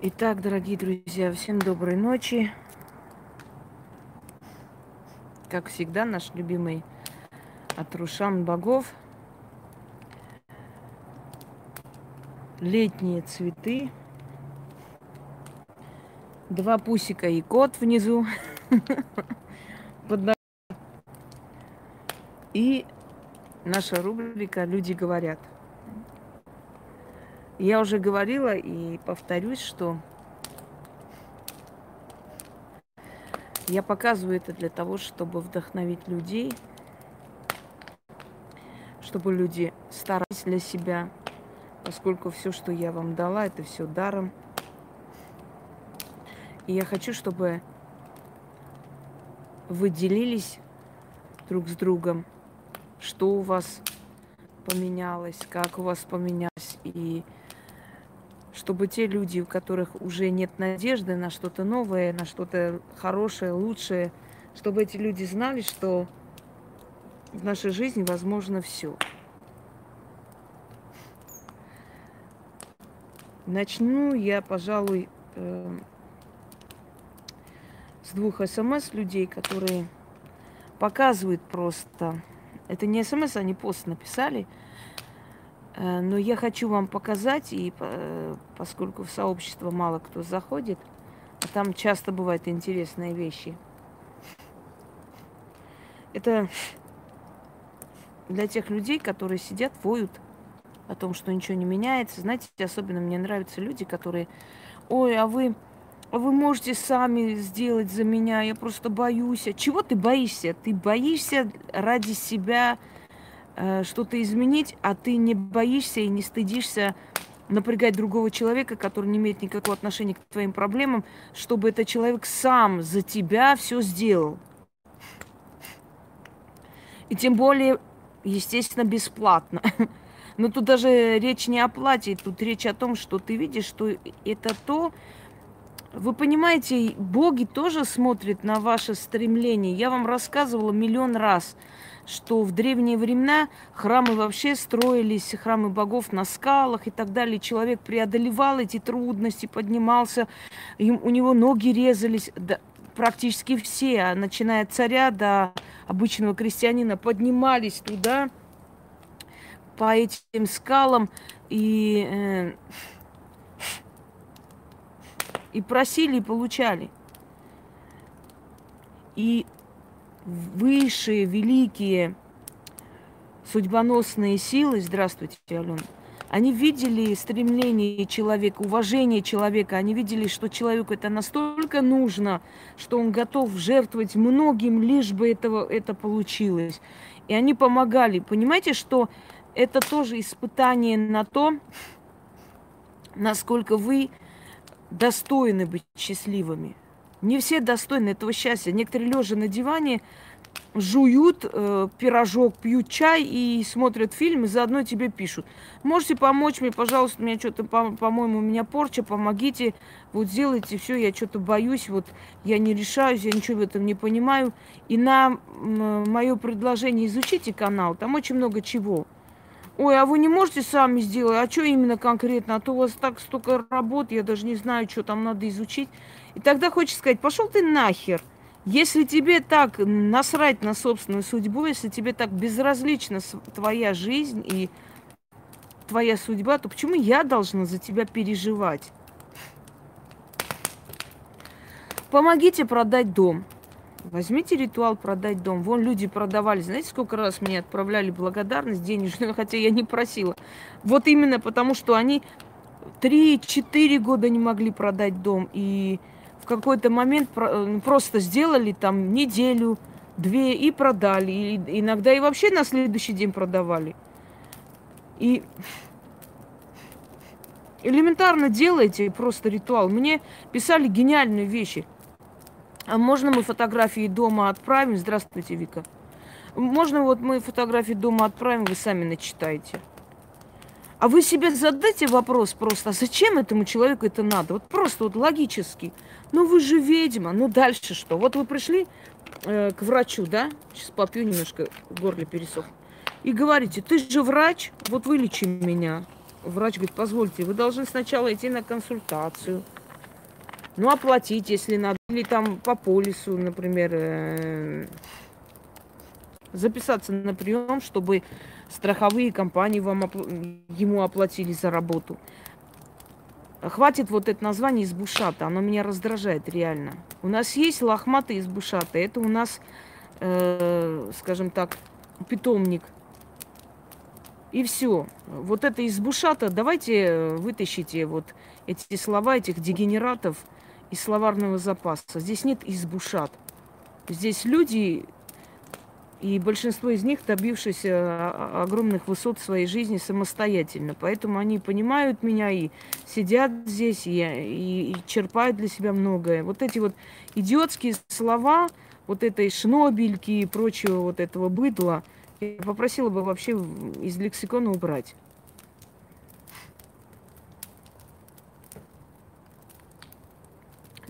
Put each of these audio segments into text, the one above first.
Итак, дорогие друзья, всем доброй ночи. Как всегда, наш любимый Атрушан Богов. Летние цветы. Два пусика и кот внизу. И наша рубрика «Люди говорят». Я уже говорила и повторюсь, что я показываю это для того, чтобы вдохновить людей, чтобы люди старались для себя, поскольку все, что я вам дала, это все даром. И я хочу, чтобы вы делились друг с другом, что у вас поменялось, как у вас поменялось, и чтобы те люди, у которых уже нет надежды на что-то новое, на что-то хорошее, лучшее, чтобы эти люди знали, что в нашей жизни возможно все. Начну я, пожалуй, э, с двух смс людей, которые показывают просто. Это не смс, они пост написали – но я хочу вам показать, и э, поскольку в сообщество мало кто заходит, а там часто бывают интересные вещи. Это для тех людей, которые сидят, воют о том, что ничего не меняется. Знаете, особенно мне нравятся люди, которые, ой, а вы, а вы можете сами сделать за меня, я просто боюсь. А чего ты боишься? Ты боишься ради себя, Э, что-то изменить, а ты не боишься и не стыдишься напрягать другого человека, который не имеет никакого отношения к твоим проблемам, чтобы этот человек сам за тебя все сделал. И тем более, естественно, бесплатно. Но тут даже речь не о плате, тут речь о том, что ты видишь, что это то, вы понимаете, боги тоже смотрят на ваше стремление. Я вам рассказывала миллион раз – что в древние времена храмы вообще строились, храмы богов на скалах и так далее. Человек преодолевал эти трудности, поднимался, им, у него ноги резались, да, практически все, а начиная от царя до обычного крестьянина, поднимались туда по этим скалам и, э, и просили и получали. И высшие, великие, судьбоносные силы, здравствуйте, Алена, они видели стремление человека, уважение человека, они видели, что человеку это настолько нужно, что он готов жертвовать многим, лишь бы этого, это получилось. И они помогали. Понимаете, что это тоже испытание на то, насколько вы достойны быть счастливыми. Не все достойны этого счастья. Некоторые лежа на диване жуют э, пирожок, пьют чай и смотрят фильм, и заодно тебе пишут. Можете помочь мне, пожалуйста, меня что-то, по- по-моему, у меня порча, помогите, вот сделайте все, я что-то боюсь, вот я не решаюсь, я ничего в этом не понимаю. И на мое предложение изучите канал, там очень много чего. Ой, а вы не можете сами сделать? А что именно конкретно? А то у вас так столько работ, я даже не знаю, что там надо изучить. И тогда хочется сказать, пошел ты нахер. Если тебе так насрать на собственную судьбу, если тебе так безразлична твоя жизнь и твоя судьба, то почему я должна за тебя переживать? Помогите продать дом. Возьмите ритуал продать дом. Вон люди продавали. Знаете, сколько раз мне отправляли благодарность денежную, хотя я не просила. Вот именно потому, что они 3-4 года не могли продать дом. И какой-то момент э, просто сделали там неделю, две и продали. И иногда и вообще на следующий день продавали. И элементарно делайте просто ритуал. Мне писали гениальные вещи. А можно мы фотографии дома отправим? Здравствуйте, Вика. Можно вот мы фотографии дома отправим, вы сами начитаете. А вы себе задайте вопрос просто, а зачем этому человеку это надо? Вот просто вот логически. Ну вы же ведьма, ну дальше что? Вот вы пришли э, к врачу, да? Сейчас попью немножко, горле пересох. И говорите, ты же врач, вот вылечи меня. Врач говорит, позвольте, вы должны сначала идти на консультацию. Ну, оплатить, если надо. Или там по полису, например, э, записаться на прием, чтобы страховые компании вам опл- ему оплатили за работу. Хватит вот это название избушата, оно меня раздражает реально. У нас есть лохматые избушаты, это у нас, э, скажем так, питомник. И все. Вот это избушата, давайте вытащите вот эти слова этих дегенератов из словарного запаса. Здесь нет избушат. Здесь люди, и большинство из них добившиеся огромных высот в своей жизни самостоятельно. Поэтому они понимают меня и сидят здесь, и, и, и черпают для себя многое. Вот эти вот идиотские слова, вот этой шнобельки и прочего вот этого быдла, я попросила бы вообще из лексикона убрать.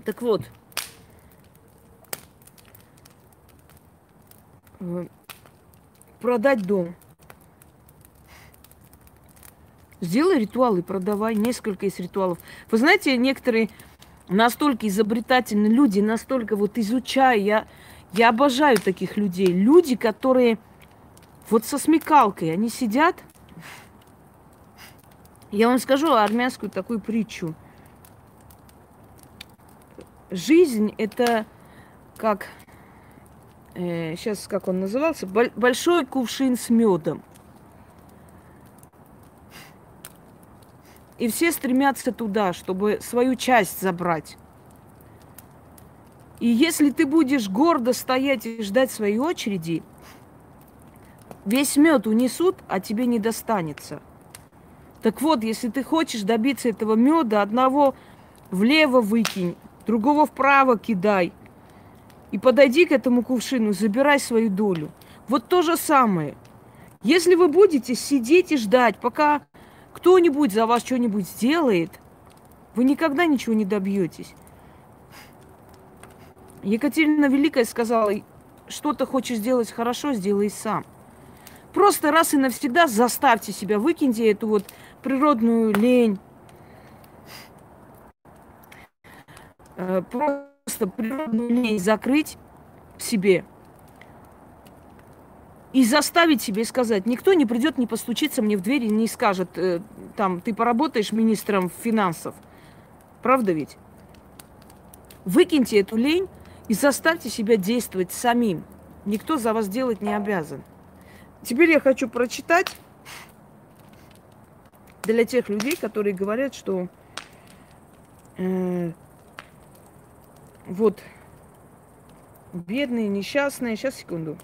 Так вот, э, продать дом. Сделай ритуалы, продавай несколько из ритуалов. Вы знаете, некоторые настолько изобретательные люди, настолько вот изучая, я, я обожаю таких людей. Люди, которые вот со смекалкой, они сидят. Я вам скажу армянскую такую притчу – жизнь это как э, сейчас как он назывался большой кувшин с медом. И все стремятся туда, чтобы свою часть забрать. И если ты будешь гордо стоять и ждать своей очереди, весь мед унесут, а тебе не достанется. Так вот, если ты хочешь добиться этого меда, одного влево выкинь, другого вправо кидай. И подойди к этому кувшину, забирай свою долю. Вот то же самое. Если вы будете сидеть и ждать, пока кто-нибудь за вас что-нибудь сделает, вы никогда ничего не добьетесь. Екатерина Великая сказала, что ты хочешь сделать хорошо, сделай сам. Просто раз и навсегда заставьте себя, выкиньте эту вот природную лень, просто природную лень закрыть себе и заставить себе сказать, никто не придет, не постучится мне в дверь и не скажет, э, там, ты поработаешь министром финансов. Правда ведь? Выкиньте эту лень и заставьте себя действовать самим. Никто за вас делать не обязан. Теперь я хочу прочитать для тех людей, которые говорят, что э, вот. Бедные, несчастные. Сейчас, секунду.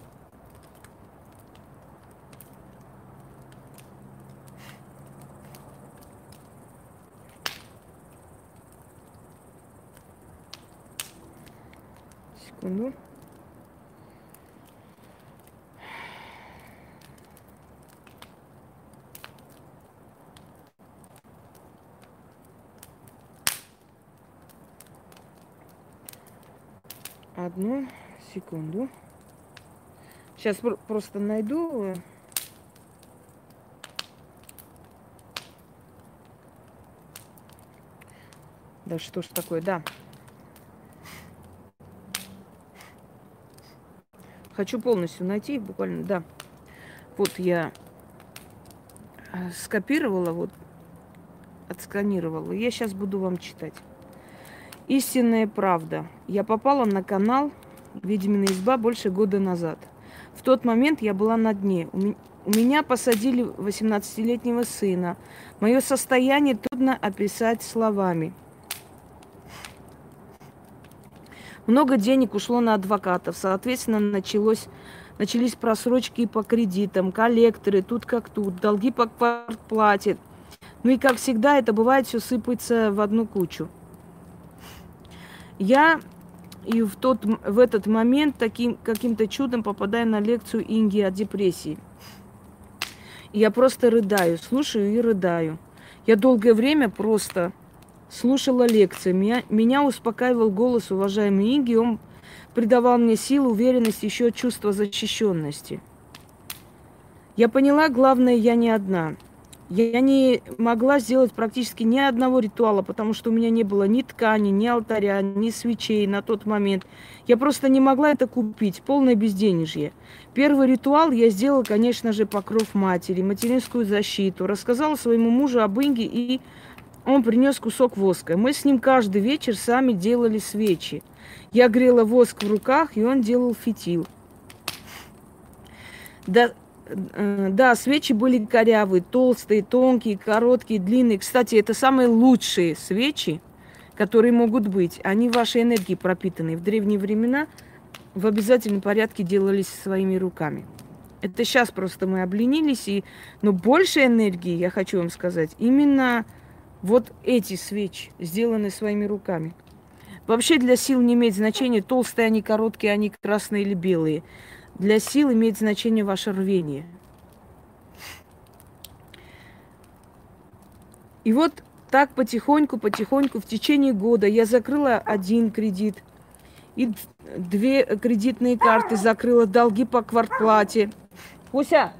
Секунду. Одну секунду. Сейчас просто найду. Да что ж такое, да. Хочу полностью найти, буквально, да. Вот я э, скопировала, вот отсканировала. Я сейчас буду вам читать. Истинная правда. Я попала на канал «Ведьмина изба» больше года назад. В тот момент я была на дне. У меня посадили 18-летнего сына. Мое состояние трудно описать словами. Много денег ушло на адвокатов. Соответственно, началось, начались просрочки по кредитам, коллекторы, тут как тут, долги по квартплате. Ну и как всегда, это бывает, все сыпается в одну кучу. Я и в, тот, в этот момент таким каким-то чудом попадаю на лекцию Инги о депрессии. Я просто рыдаю, слушаю и рыдаю. Я долгое время просто слушала лекции. Меня, меня успокаивал голос уважаемой Инги. Он придавал мне силу, уверенность, еще чувство защищенности. Я поняла, главное, я не одна. Я не могла сделать практически ни одного ритуала, потому что у меня не было ни ткани, ни алтаря, ни свечей на тот момент. Я просто не могла это купить, полное безденежье. Первый ритуал я сделала, конечно же, покров матери, материнскую защиту. Рассказала своему мужу об Инге, и он принес кусок воска. Мы с ним каждый вечер сами делали свечи. Я грела воск в руках, и он делал фитил. Э, да, свечи были корявые, толстые, тонкие, короткие, длинные. Кстати, это самые лучшие свечи, которые могут быть. Они вашей энергией пропитаны. В древние времена в обязательном порядке делались своими руками. Это сейчас просто мы обленились, и... но больше энергии, я хочу вам сказать, именно вот эти свечи, сделаны своими руками. Вообще для сил не имеет значения, толстые они, короткие они, красные или белые. Для сил имеет значение ваше рвение. И вот так потихоньку, потихоньку в течение года я закрыла один кредит и две кредитные карты закрыла, долги по квартплате. Пуся!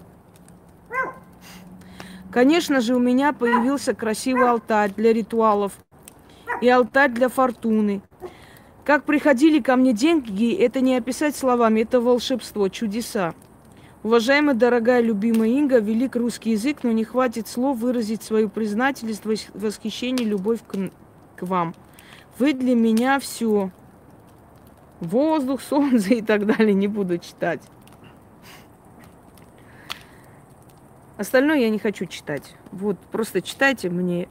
Конечно же, у меня появился красивый алтарь для ритуалов и алтарь для фортуны – как приходили ко мне деньги, это не описать словами, это волшебство, чудеса. Уважаемая, дорогая, любимая Инга, велик русский язык, но не хватит слов выразить свою признательность, восхищение, любовь к, к вам. Вы для меня все. Воздух, солнце и так далее не буду читать. Остальное я не хочу читать. Вот, просто читайте мне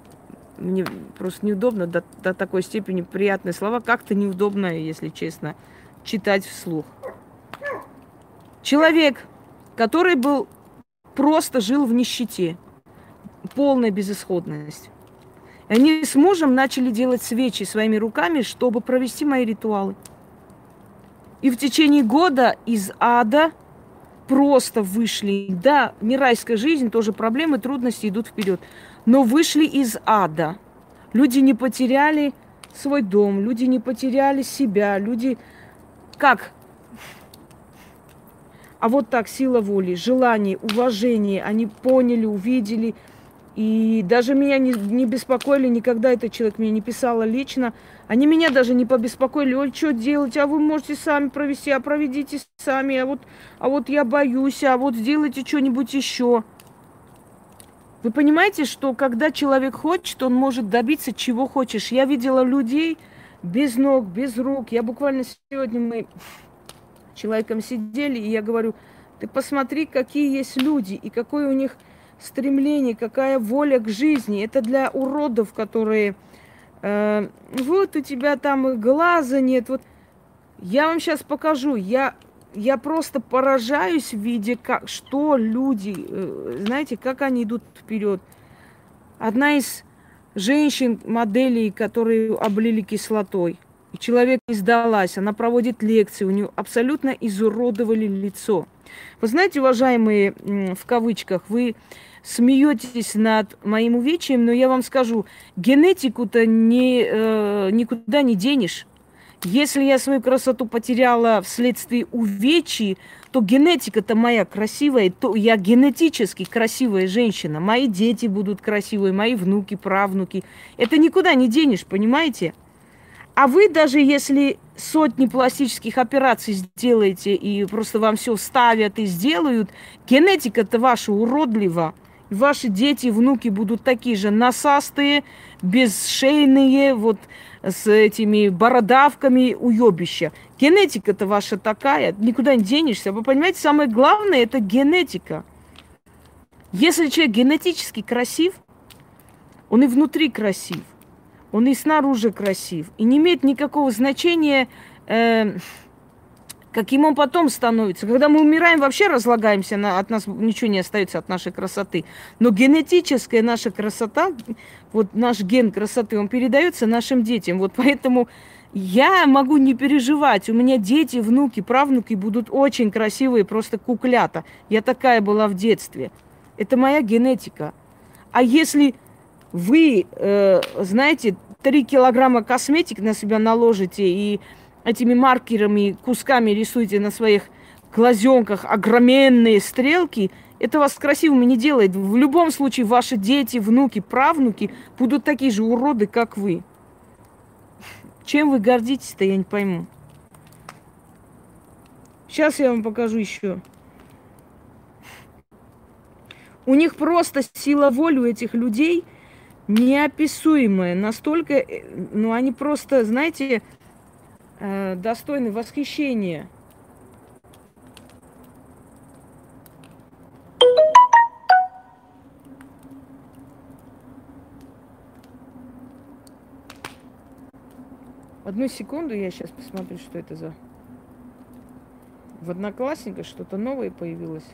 мне просто неудобно до, до такой степени приятные слова. Как-то неудобно, если честно, читать вслух. Человек, который был просто жил в нищете, полная безысходность. Они с мужем начали делать свечи своими руками, чтобы провести мои ритуалы. И в течение года из ада просто вышли. Да, не райская жизнь, тоже проблемы, трудности идут вперед но вышли из ада. Люди не потеряли свой дом, люди не потеряли себя, люди как? А вот так сила воли, желание, уважение, они поняли, увидели. И даже меня не, не беспокоили никогда, этот человек мне не писала лично. Они меня даже не побеспокоили, ой, что делать, а вы можете сами провести, а проведите сами, а вот, а вот я боюсь, а вот сделайте что-нибудь еще. Вы понимаете, что когда человек хочет, он может добиться чего хочешь. Я видела людей без ног, без рук. Я буквально сегодня мы человеком сидели, и я говорю, ты посмотри, какие есть люди, и какое у них стремление, какая воля к жизни. Это для уродов, которые э, вот у тебя там глаза нет. Вот я вам сейчас покажу. Я я просто поражаюсь, видя, как, что люди, э, знаете, как они идут вперед. Одна из женщин, моделей, которые облили кислотой, и человек не сдалась, она проводит лекции, у нее абсолютно изуродовали лицо. Вы знаете, уважаемые, в кавычках, вы смеетесь над моим увечьем, но я вам скажу, генетику-то не, э, никуда не денешь. Если я свою красоту потеряла вследствие увечий, то генетика-то моя красивая, то я генетически красивая женщина. Мои дети будут красивые, мои внуки, правнуки. Это никуда не денешь, понимаете? А вы даже если сотни пластических операций сделаете и просто вам все ставят и сделают, генетика-то ваша уродлива. Ваши дети, внуки будут такие же насастые, бесшейные, вот с этими бородавками уебища. Генетика-то ваша такая, никуда не денешься. Вы понимаете, самое главное – это генетика. Если человек генетически красив, он и внутри красив, он и снаружи красив. И не имеет никакого значения, э, каким он потом становится. Когда мы умираем, вообще разлагаемся, на, от нас ничего не остается от нашей красоты. Но генетическая наша красота, вот наш ген красоты, он передается нашим детям. Вот поэтому я могу не переживать. У меня дети, внуки, правнуки будут очень красивые, просто куклята. Я такая была в детстве. Это моя генетика. А если вы, э, знаете, 3 килограмма косметик на себя наложите и этими маркерами, кусками рисуете на своих глазенках огроменные стрелки, это вас красивыми не делает. В любом случае ваши дети, внуки, правнуки будут такие же уроды, как вы. Чем вы гордитесь-то, я не пойму. Сейчас я вам покажу еще. У них просто сила воли у этих людей неописуемая. Настолько, э, ну они просто, знаете, э, достойны восхищения. Одну секунду, я сейчас посмотрю, что это за... В Одноклассниках что-то новое появилось.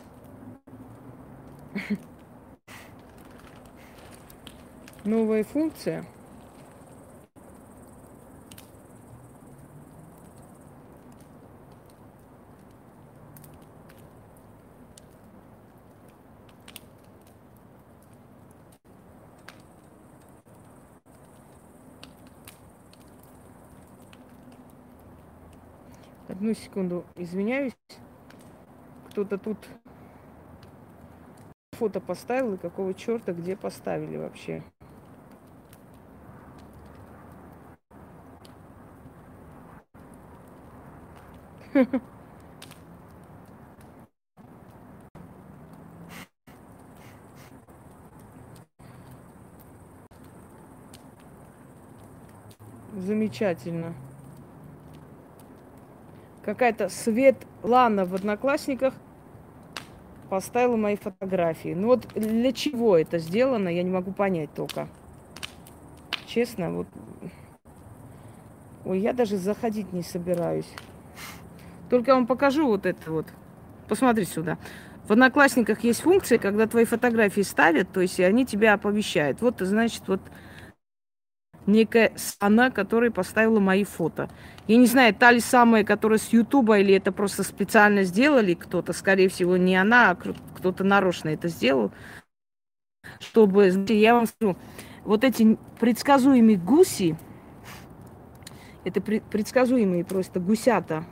Новая функция. Одну секунду, извиняюсь. Кто-то тут фото поставил и какого черта где поставили вообще. Замечательно какая-то Светлана в Одноклассниках поставила мои фотографии. Ну вот для чего это сделано, я не могу понять только. Честно, вот... Ой, я даже заходить не собираюсь. Только я вам покажу вот это вот. Посмотри сюда. В Одноклассниках есть функция, когда твои фотографии ставят, то есть они тебя оповещают. Вот, значит, вот некая она, которая поставила мои фото. Я не знаю, та ли самая, которая с Ютуба, или это просто специально сделали кто-то, скорее всего, не она, а кто-то нарочно это сделал, чтобы, знаете, я вам скажу, вот эти предсказуемые гуси, это предсказуемые просто гусята,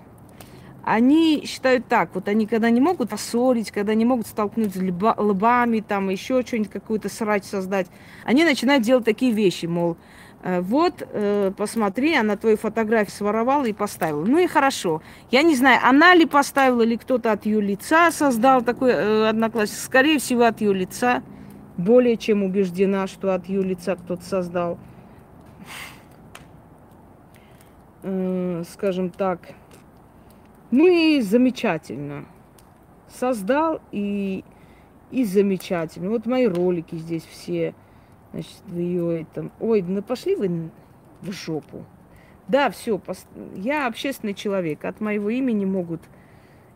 они считают так, вот они когда не могут поссорить, когда не могут столкнуться лбами, там еще что-нибудь, какую-то срач создать, они начинают делать такие вещи, мол, вот, э, посмотри, она твою фотографию своровала и поставила. Ну и хорошо. Я не знаю, она ли поставила, или кто-то от ее лица создал такой э, одноклассник. Скорее всего, от ее лица. Более чем убеждена, что от ее лица кто-то создал. скажем так. Ну и замечательно. Создал и, и замечательно. Вот мои ролики здесь все Значит, в ее этом... Ой, ну пошли вы в жопу. Да, все, я общественный человек. От моего имени могут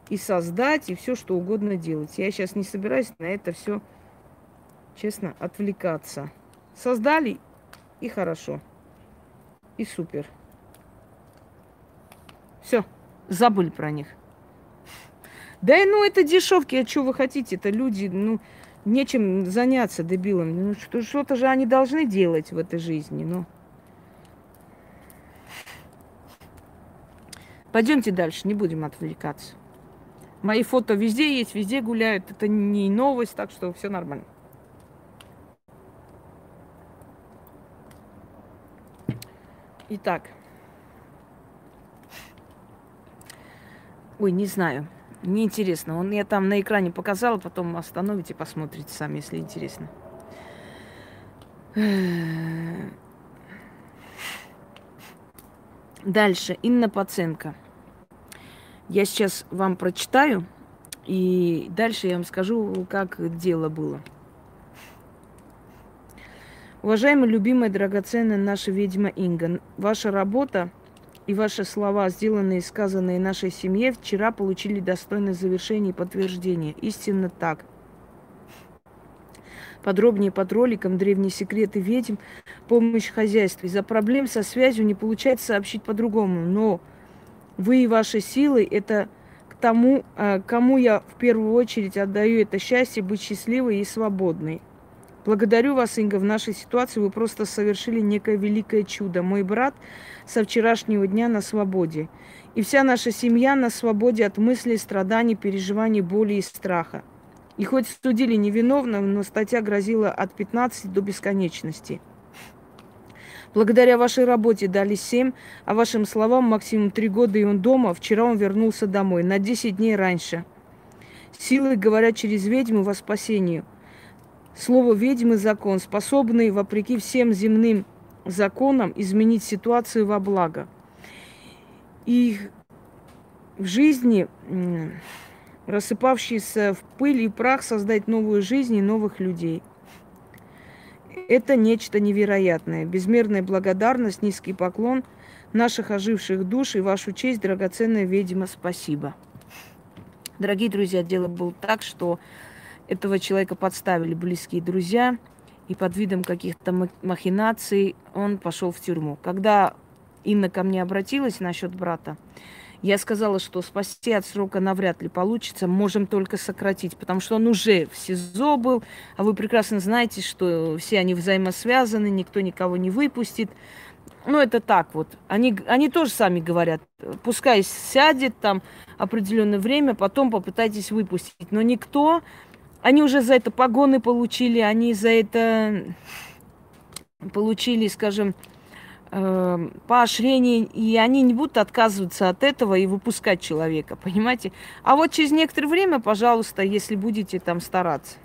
и создать, и все, что угодно делать. Я сейчас не собираюсь на это все, честно, отвлекаться. Создали, и хорошо. И супер. Все, забыли про них. Да и ну это дешевки, а что вы хотите? Это люди, ну, нечем заняться дебилами. Ну, что, что-то же они должны делать в этой жизни, ну. Пойдемте дальше, не будем отвлекаться. Мои фото везде есть, везде гуляют. Это не новость, так что все нормально. Итак. Ой, не знаю. Неинтересно. Он я там на экране показала, потом остановите, посмотрите сами, если интересно. Дальше. Инна Паценко. Я сейчас вам прочитаю, и дальше я вам скажу, как дело было. Уважаемая, любимая, драгоценная наша ведьма Инга, ваша работа и ваши слова, сделанные и сказанные нашей семье, вчера получили достойное завершение и подтверждение. Истинно так. Подробнее под роликом «Древние секреты ведьм. Помощь в хозяйстве». Из-за проблем со связью не получается сообщить по-другому, но вы и ваши силы – это к тому, а, кому я в первую очередь отдаю это счастье быть счастливой и свободной. Благодарю вас, Инга, в нашей ситуации вы просто совершили некое великое чудо. Мой брат со вчерашнего дня на свободе. И вся наша семья на свободе от мыслей, страданий, переживаний, боли и страха. И хоть судили невиновно, но статья грозила от 15 до бесконечности. Благодаря вашей работе дали 7, а вашим словам максимум 3 года, и он дома. Вчера он вернулся домой, на 10 дней раньше. Силы говорят через ведьму во спасению. Слово ведьмы – закон, способный, вопреки всем земным законам, изменить ситуацию во благо. И в жизни, рассыпавшиеся в пыль и прах, создать новую жизнь и новых людей. Это нечто невероятное. Безмерная благодарность, низкий поклон наших оживших душ и вашу честь, драгоценная ведьма, спасибо. Дорогие друзья, дело было так, что этого человека подставили близкие друзья, и под видом каких-то махинаций он пошел в тюрьму. Когда Инна ко мне обратилась насчет брата, я сказала, что спасти от срока навряд ли получится, можем только сократить, потому что он уже в СИЗО был, а вы прекрасно знаете, что все они взаимосвязаны, никто никого не выпустит. Ну, это так вот. Они, они тоже сами говорят, пускай сядет там определенное время, потом попытайтесь выпустить. Но никто они уже за это погоны получили, они за это получили, скажем, э, поощрение, и они не будут отказываться от этого и выпускать человека, понимаете? А вот через некоторое время, пожалуйста, если будете там стараться.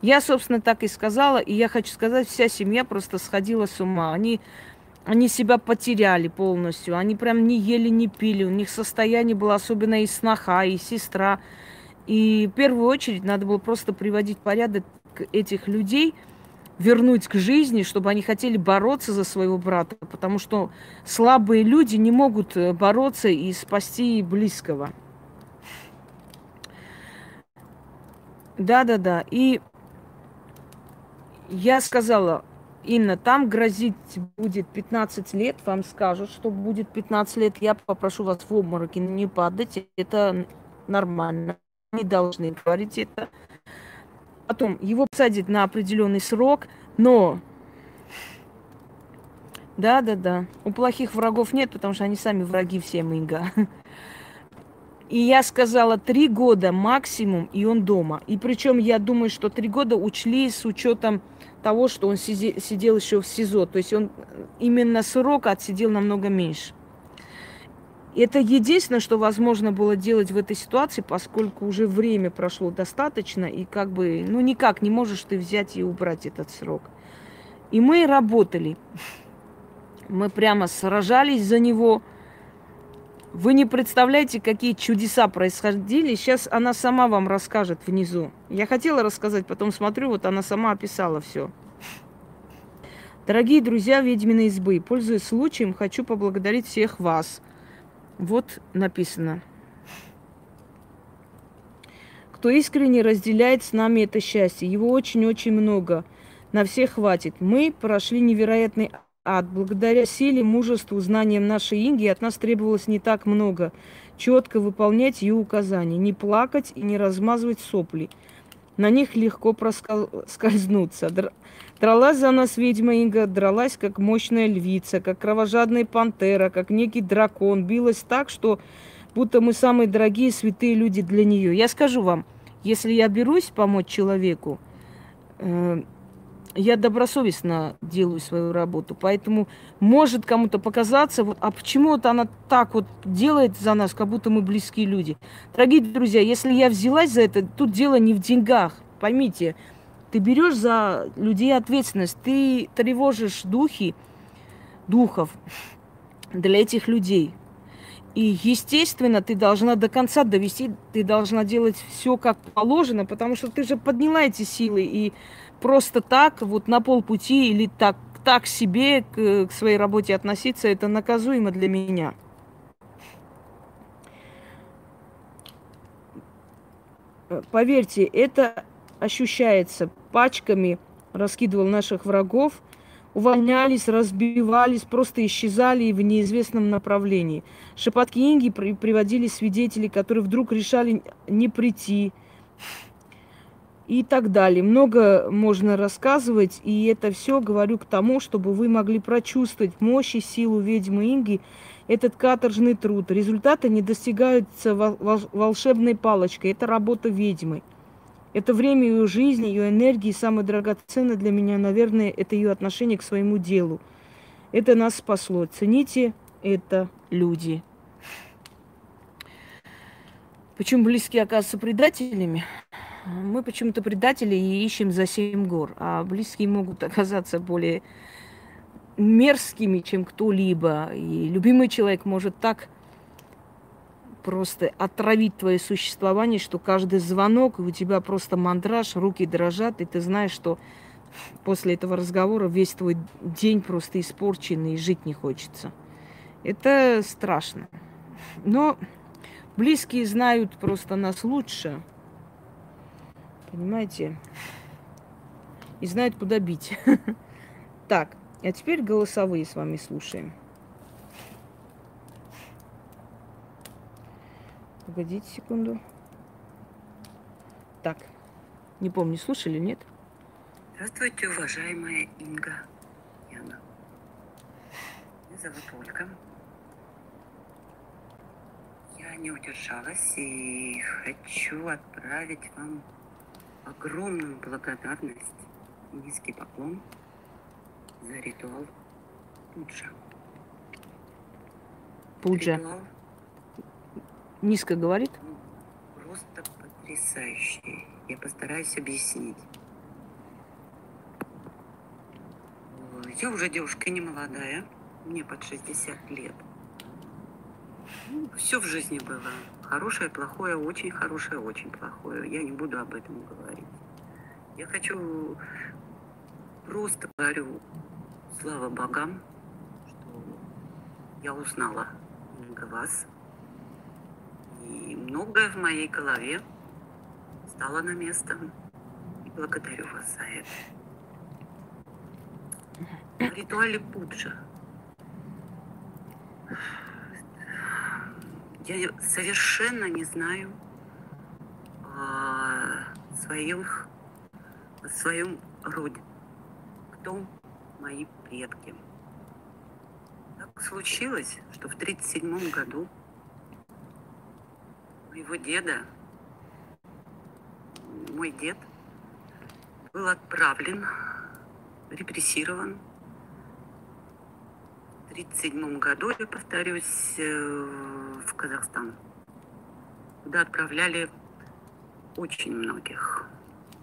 Я, собственно, так и сказала, и я хочу сказать, вся семья просто сходила с ума. Они, они себя потеряли полностью, они прям не ели, не пили, у них состояние было, особенно и сноха, и сестра. И в первую очередь надо было просто приводить порядок этих людей, вернуть к жизни, чтобы они хотели бороться за своего брата, потому что слабые люди не могут э, бороться и спасти близкого. Да, да, да. И я сказала, Инна, там грозить будет 15 лет, вам скажут, что будет 15 лет, я попрошу вас в обмороке не падать, это нормально не должны говорить это. Потом его посадят на определенный срок, но да, да, да. У плохих врагов нет, потому что они сами враги всем, Инга. И я сказала три года максимум, и он дома. И причем я думаю, что три года учли с учетом того, что он сидел еще в СИЗО. То есть он именно срок отсидел намного меньше. Это единственное, что возможно было делать в этой ситуации, поскольку уже время прошло достаточно, и как бы, ну никак не можешь ты взять и убрать этот срок. И мы работали. Мы прямо сражались за него. Вы не представляете, какие чудеса происходили. Сейчас она сама вам расскажет внизу. Я хотела рассказать, потом смотрю, вот она сама описала все. Дорогие друзья ведьмины избы, пользуясь случаем, хочу поблагодарить всех вас – вот написано. Кто искренне разделяет с нами это счастье, его очень-очень много. На всех хватит. Мы прошли невероятный ад. Благодаря силе, мужеству, знаниям нашей Инги от нас требовалось не так много. Четко выполнять ее указания. Не плакать и не размазывать сопли. На них легко проскользнуться. Дралась за нас ведьма Инга, дралась как мощная львица, как кровожадная пантера, как некий дракон. Билась так, что будто мы самые дорогие святые люди для нее. Я скажу вам, если я берусь помочь человеку, э, я добросовестно делаю свою работу. Поэтому может кому-то показаться, вот, а почему вот она так вот делает за нас, как будто мы близкие люди. Дорогие друзья, если я взялась за это, тут дело не в деньгах. Поймите, ты берешь за людей ответственность, ты тревожишь духи, духов для этих людей. И, естественно, ты должна до конца довести, ты должна делать все как положено, потому что ты же подняла эти силы, и просто так, вот на полпути или так, так себе к, к своей работе относиться, это наказуемо для меня. Поверьте, это ощущается пачками, раскидывал наших врагов, увольнялись, разбивались, просто исчезали в неизвестном направлении. Шепотки Инги при приводили свидетелей, которые вдруг решали не прийти. и так далее. Много можно рассказывать, и это все говорю к тому, чтобы вы могли прочувствовать мощь и силу ведьмы Инги, этот каторжный труд. Результаты не достигаются волшебной палочкой, это работа ведьмы. Это время ее жизни, ее энергии, самое драгоценное для меня, наверное, это ее отношение к своему делу. Это нас спасло. Цените это, люди. Почему близкие оказываются предателями? Мы почему-то предатели и ищем за семь гор, а близкие могут оказаться более мерзкими, чем кто-либо. И любимый человек может так просто отравить твое существование, что каждый звонок, у тебя просто мандраж, руки дрожат, и ты знаешь, что после этого разговора весь твой день просто испорченный, и жить не хочется. Это страшно. Но близкие знают просто нас лучше. Понимаете? И знают, куда бить. Так, а теперь голосовые с вами слушаем. Погодите секунду. Так, не помню, слушали, нет? Здравствуйте, уважаемая Инга. Яна. Меня зовут Ольга. Я не удержалась и хочу отправить вам огромную благодарность низкий поклон за ритуал Пуджа. Пуджа. Ритуал низко говорит? Просто потрясающий. Я постараюсь объяснить. Я уже девушка не молодая, мне под 60 лет. Ну, все в жизни было. Хорошее, плохое, очень хорошее, очень плохое. Я не буду об этом говорить. Я хочу просто говорю, слава богам, что я узнала много вас. И многое в моей голове стало на место. И благодарю вас за это. В ритуале Пуджа я совершенно не знаю о своих, о своем роде, кто мои предки. Так случилось, что в 1937 году моего деда, мой дед, был отправлен, репрессирован 1937 году, я повторюсь, э, в Казахстан, куда отправляли очень многих.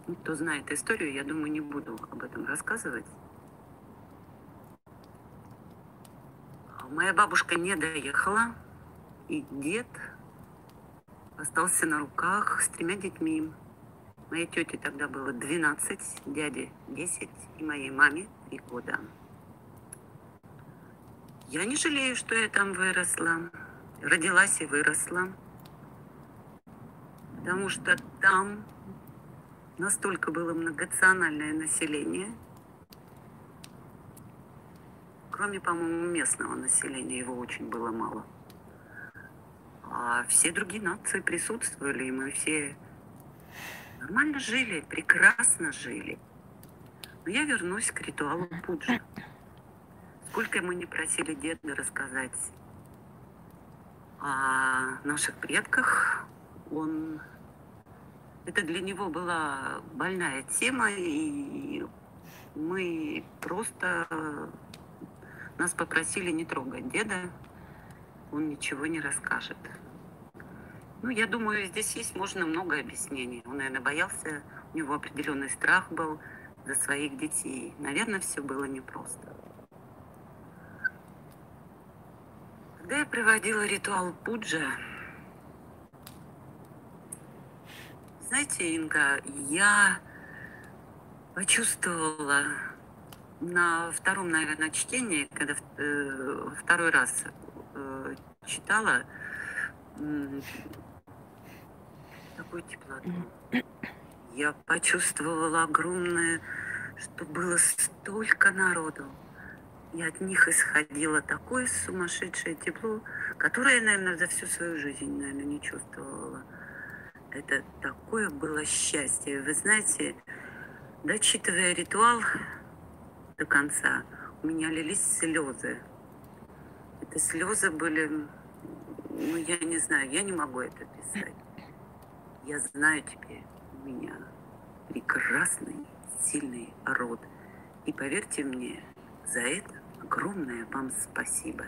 Ну, кто знает историю, я думаю, не буду об этом рассказывать. Моя бабушка не доехала, и дед остался на руках с тремя детьми. Моей тете тогда было 12, дяде 10 и моей маме 3 года. Я не жалею, что я там выросла. Родилась и выросла. Потому что там настолько было многонациональное население. Кроме, по-моему, местного населения, его очень было мало. А все другие нации присутствовали, и мы все нормально жили, прекрасно жили. Но я вернусь к ритуалу Пуджи. Сколько мы не просили деда рассказать о наших предках, он... Это для него была больная тема, и мы просто... Нас попросили не трогать деда, он ничего не расскажет. Ну, я думаю, здесь есть можно много объяснений. Он, наверное, боялся, у него определенный страх был за своих детей. Наверное, все было непросто. Когда я проводила ритуал пуджа, знаете, Инга, я почувствовала на втором, наверное, чтении, когда э, второй раз э, читала, такую теплоту. Я почувствовала огромное, что было столько народу и от них исходило такое сумасшедшее тепло, которое я, наверное, за всю свою жизнь, наверное, не чувствовала. это такое было счастье. Вы знаете, дочитывая ритуал до конца, у меня лились слезы. Это слезы были, ну, я не знаю, я не могу это писать. Я знаю теперь, у меня прекрасный, сильный род. И поверьте мне, за это огромное вам спасибо.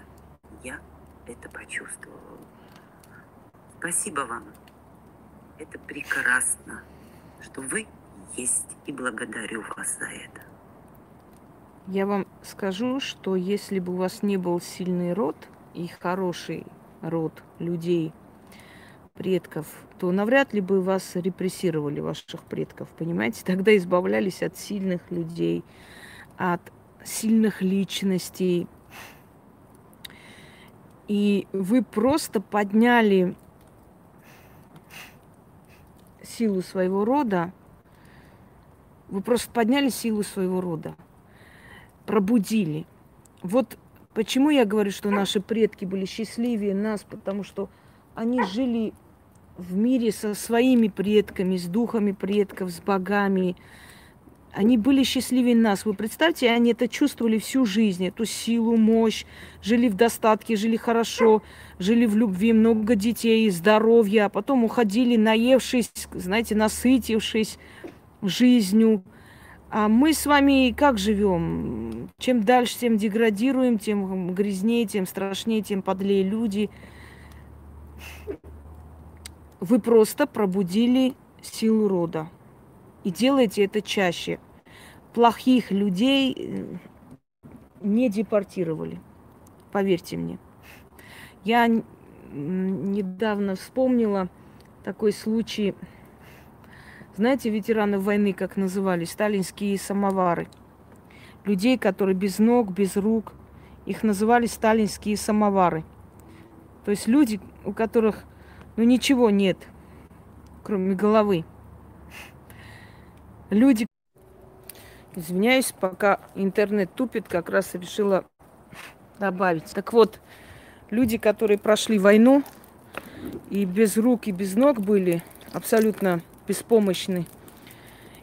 Я это почувствовала. Спасибо вам. Это прекрасно, что вы есть, и благодарю вас за это. Я вам скажу, что если бы у вас не был сильный род и хороший род людей, предков, то навряд ли бы вас репрессировали, ваших предков, понимаете? Тогда избавлялись от сильных людей, от сильных личностей. И вы просто подняли силу своего рода, вы просто подняли силу своего рода, пробудили. Вот почему я говорю, что наши предки были счастливее нас, потому что они жили в мире со своими предками, с духами предков, с богами. Они были счастливее нас. Вы представьте, они это чувствовали всю жизнь, эту силу, мощь, жили в достатке, жили хорошо, жили в любви, много детей, здоровья, а потом уходили, наевшись, знаете, насытившись жизнью. А мы с вами как живем? Чем дальше, тем деградируем, тем грязнее, тем страшнее, тем подлее люди. Вы просто пробудили силу рода. И делайте это чаще. Плохих людей э, не депортировали. Поверьте мне. Я недавно вспомнила такой случай. Знаете, ветераны войны, как называли, сталинские самовары. Людей, которые без ног, без рук. Их называли сталинские самовары. То есть люди, у которых ну ничего нет, кроме головы. Люди, извиняюсь, пока интернет тупит, как раз решила добавить. Так вот, люди, которые прошли войну и без рук и без ног были, абсолютно беспомощны,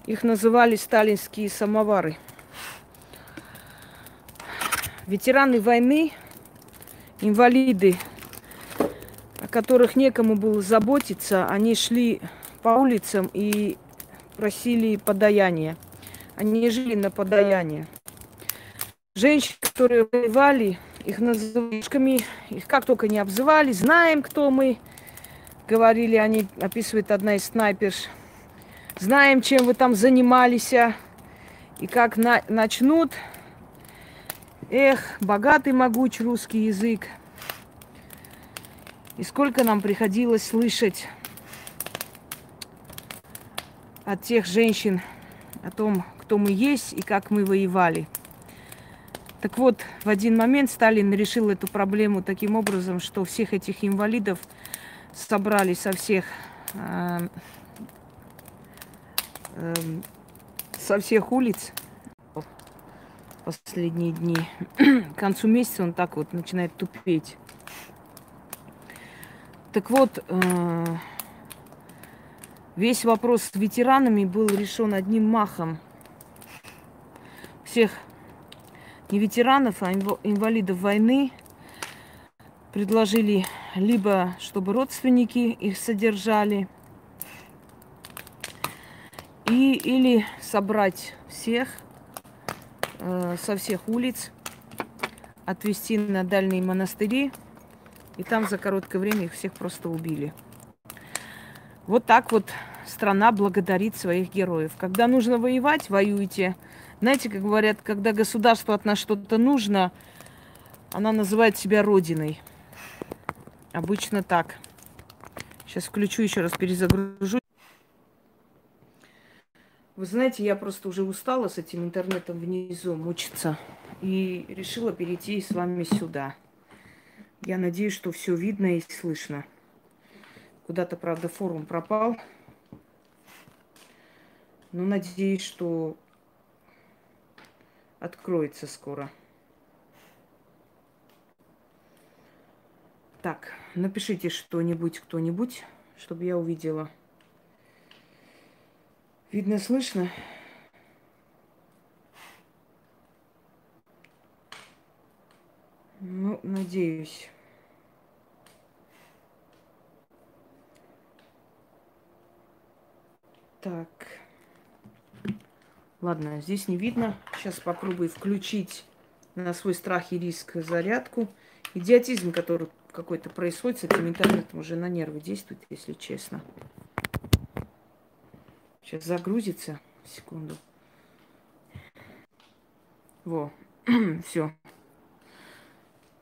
их называли сталинские самовары. Ветераны войны, инвалиды которых некому было заботиться, они шли по улицам и просили подаяния. Они жили на подаяние. Женщины, которые воевали, их называли, их как только не обзывали, знаем, кто мы, говорили они, описывает одна из снайперш. Знаем, чем вы там занимались, а, и как на, начнут. Эх, богатый, могуч русский язык – и сколько нам приходилось слышать от тех женщин о том, кто мы есть и как мы воевали. Так вот, в один момент Сталин решил эту проблему таким образом, что всех этих инвалидов собрали со всех э, э, со всех улиц последние дни. К концу месяца он так вот начинает тупеть. Так вот, э, весь вопрос с ветеранами был решен одним махом. Всех не ветеранов, а инвалидов войны предложили либо, чтобы родственники их содержали, и, или собрать всех э, со всех улиц, отвезти на дальние монастыри – и там за короткое время их всех просто убили. Вот так вот страна благодарит своих героев. Когда нужно воевать, воюйте. Знаете, как говорят, когда государству от нас что-то нужно, она называет себя родиной. Обычно так. Сейчас включу еще раз, перезагружу. Вы знаете, я просто уже устала с этим интернетом внизу мучиться. И решила перейти с вами сюда. Я надеюсь, что все видно и слышно. Куда-то, правда, форум пропал. Но надеюсь, что откроется скоро. Так, напишите что-нибудь, кто-нибудь, чтобы я увидела. Видно, слышно? Ну, надеюсь. Так. Ладно, здесь не видно. Сейчас попробую включить на свой страх и риск зарядку. Идиотизм, который какой-то происходит с этим интернетом, уже на нервы действует, если честно. Сейчас загрузится. Секунду. Во. Все.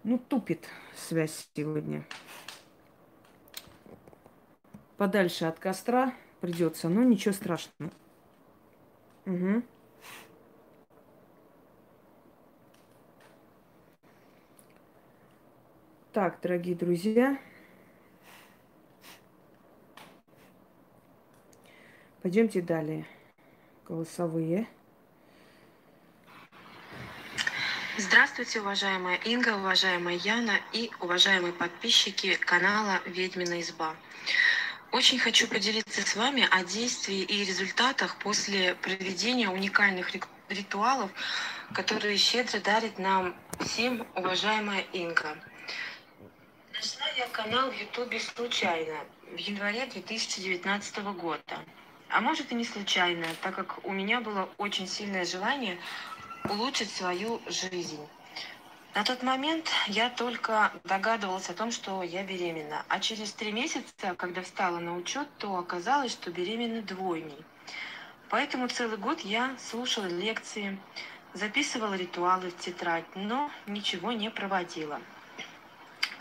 Ну, тупит связь сегодня. Подальше от костра придется, но ничего страшного. Угу. Так, дорогие друзья, пойдемте далее. Голосовые. Здравствуйте, уважаемая Инга, уважаемая Яна и уважаемые подписчики канала «Ведьмина изба». Очень хочу поделиться с вами о действии и результатах после проведения уникальных ритуалов, которые щедро дарит нам всем уважаемая Инга. Нашла я канал в Ютубе случайно, в январе 2019 года. А может и не случайно, так как у меня было очень сильное желание улучшить свою жизнь. На тот момент я только догадывалась о том, что я беременна. А через три месяца, когда встала на учет, то оказалось, что беременна двойней. Поэтому целый год я слушала лекции, записывала ритуалы в тетрадь, но ничего не проводила.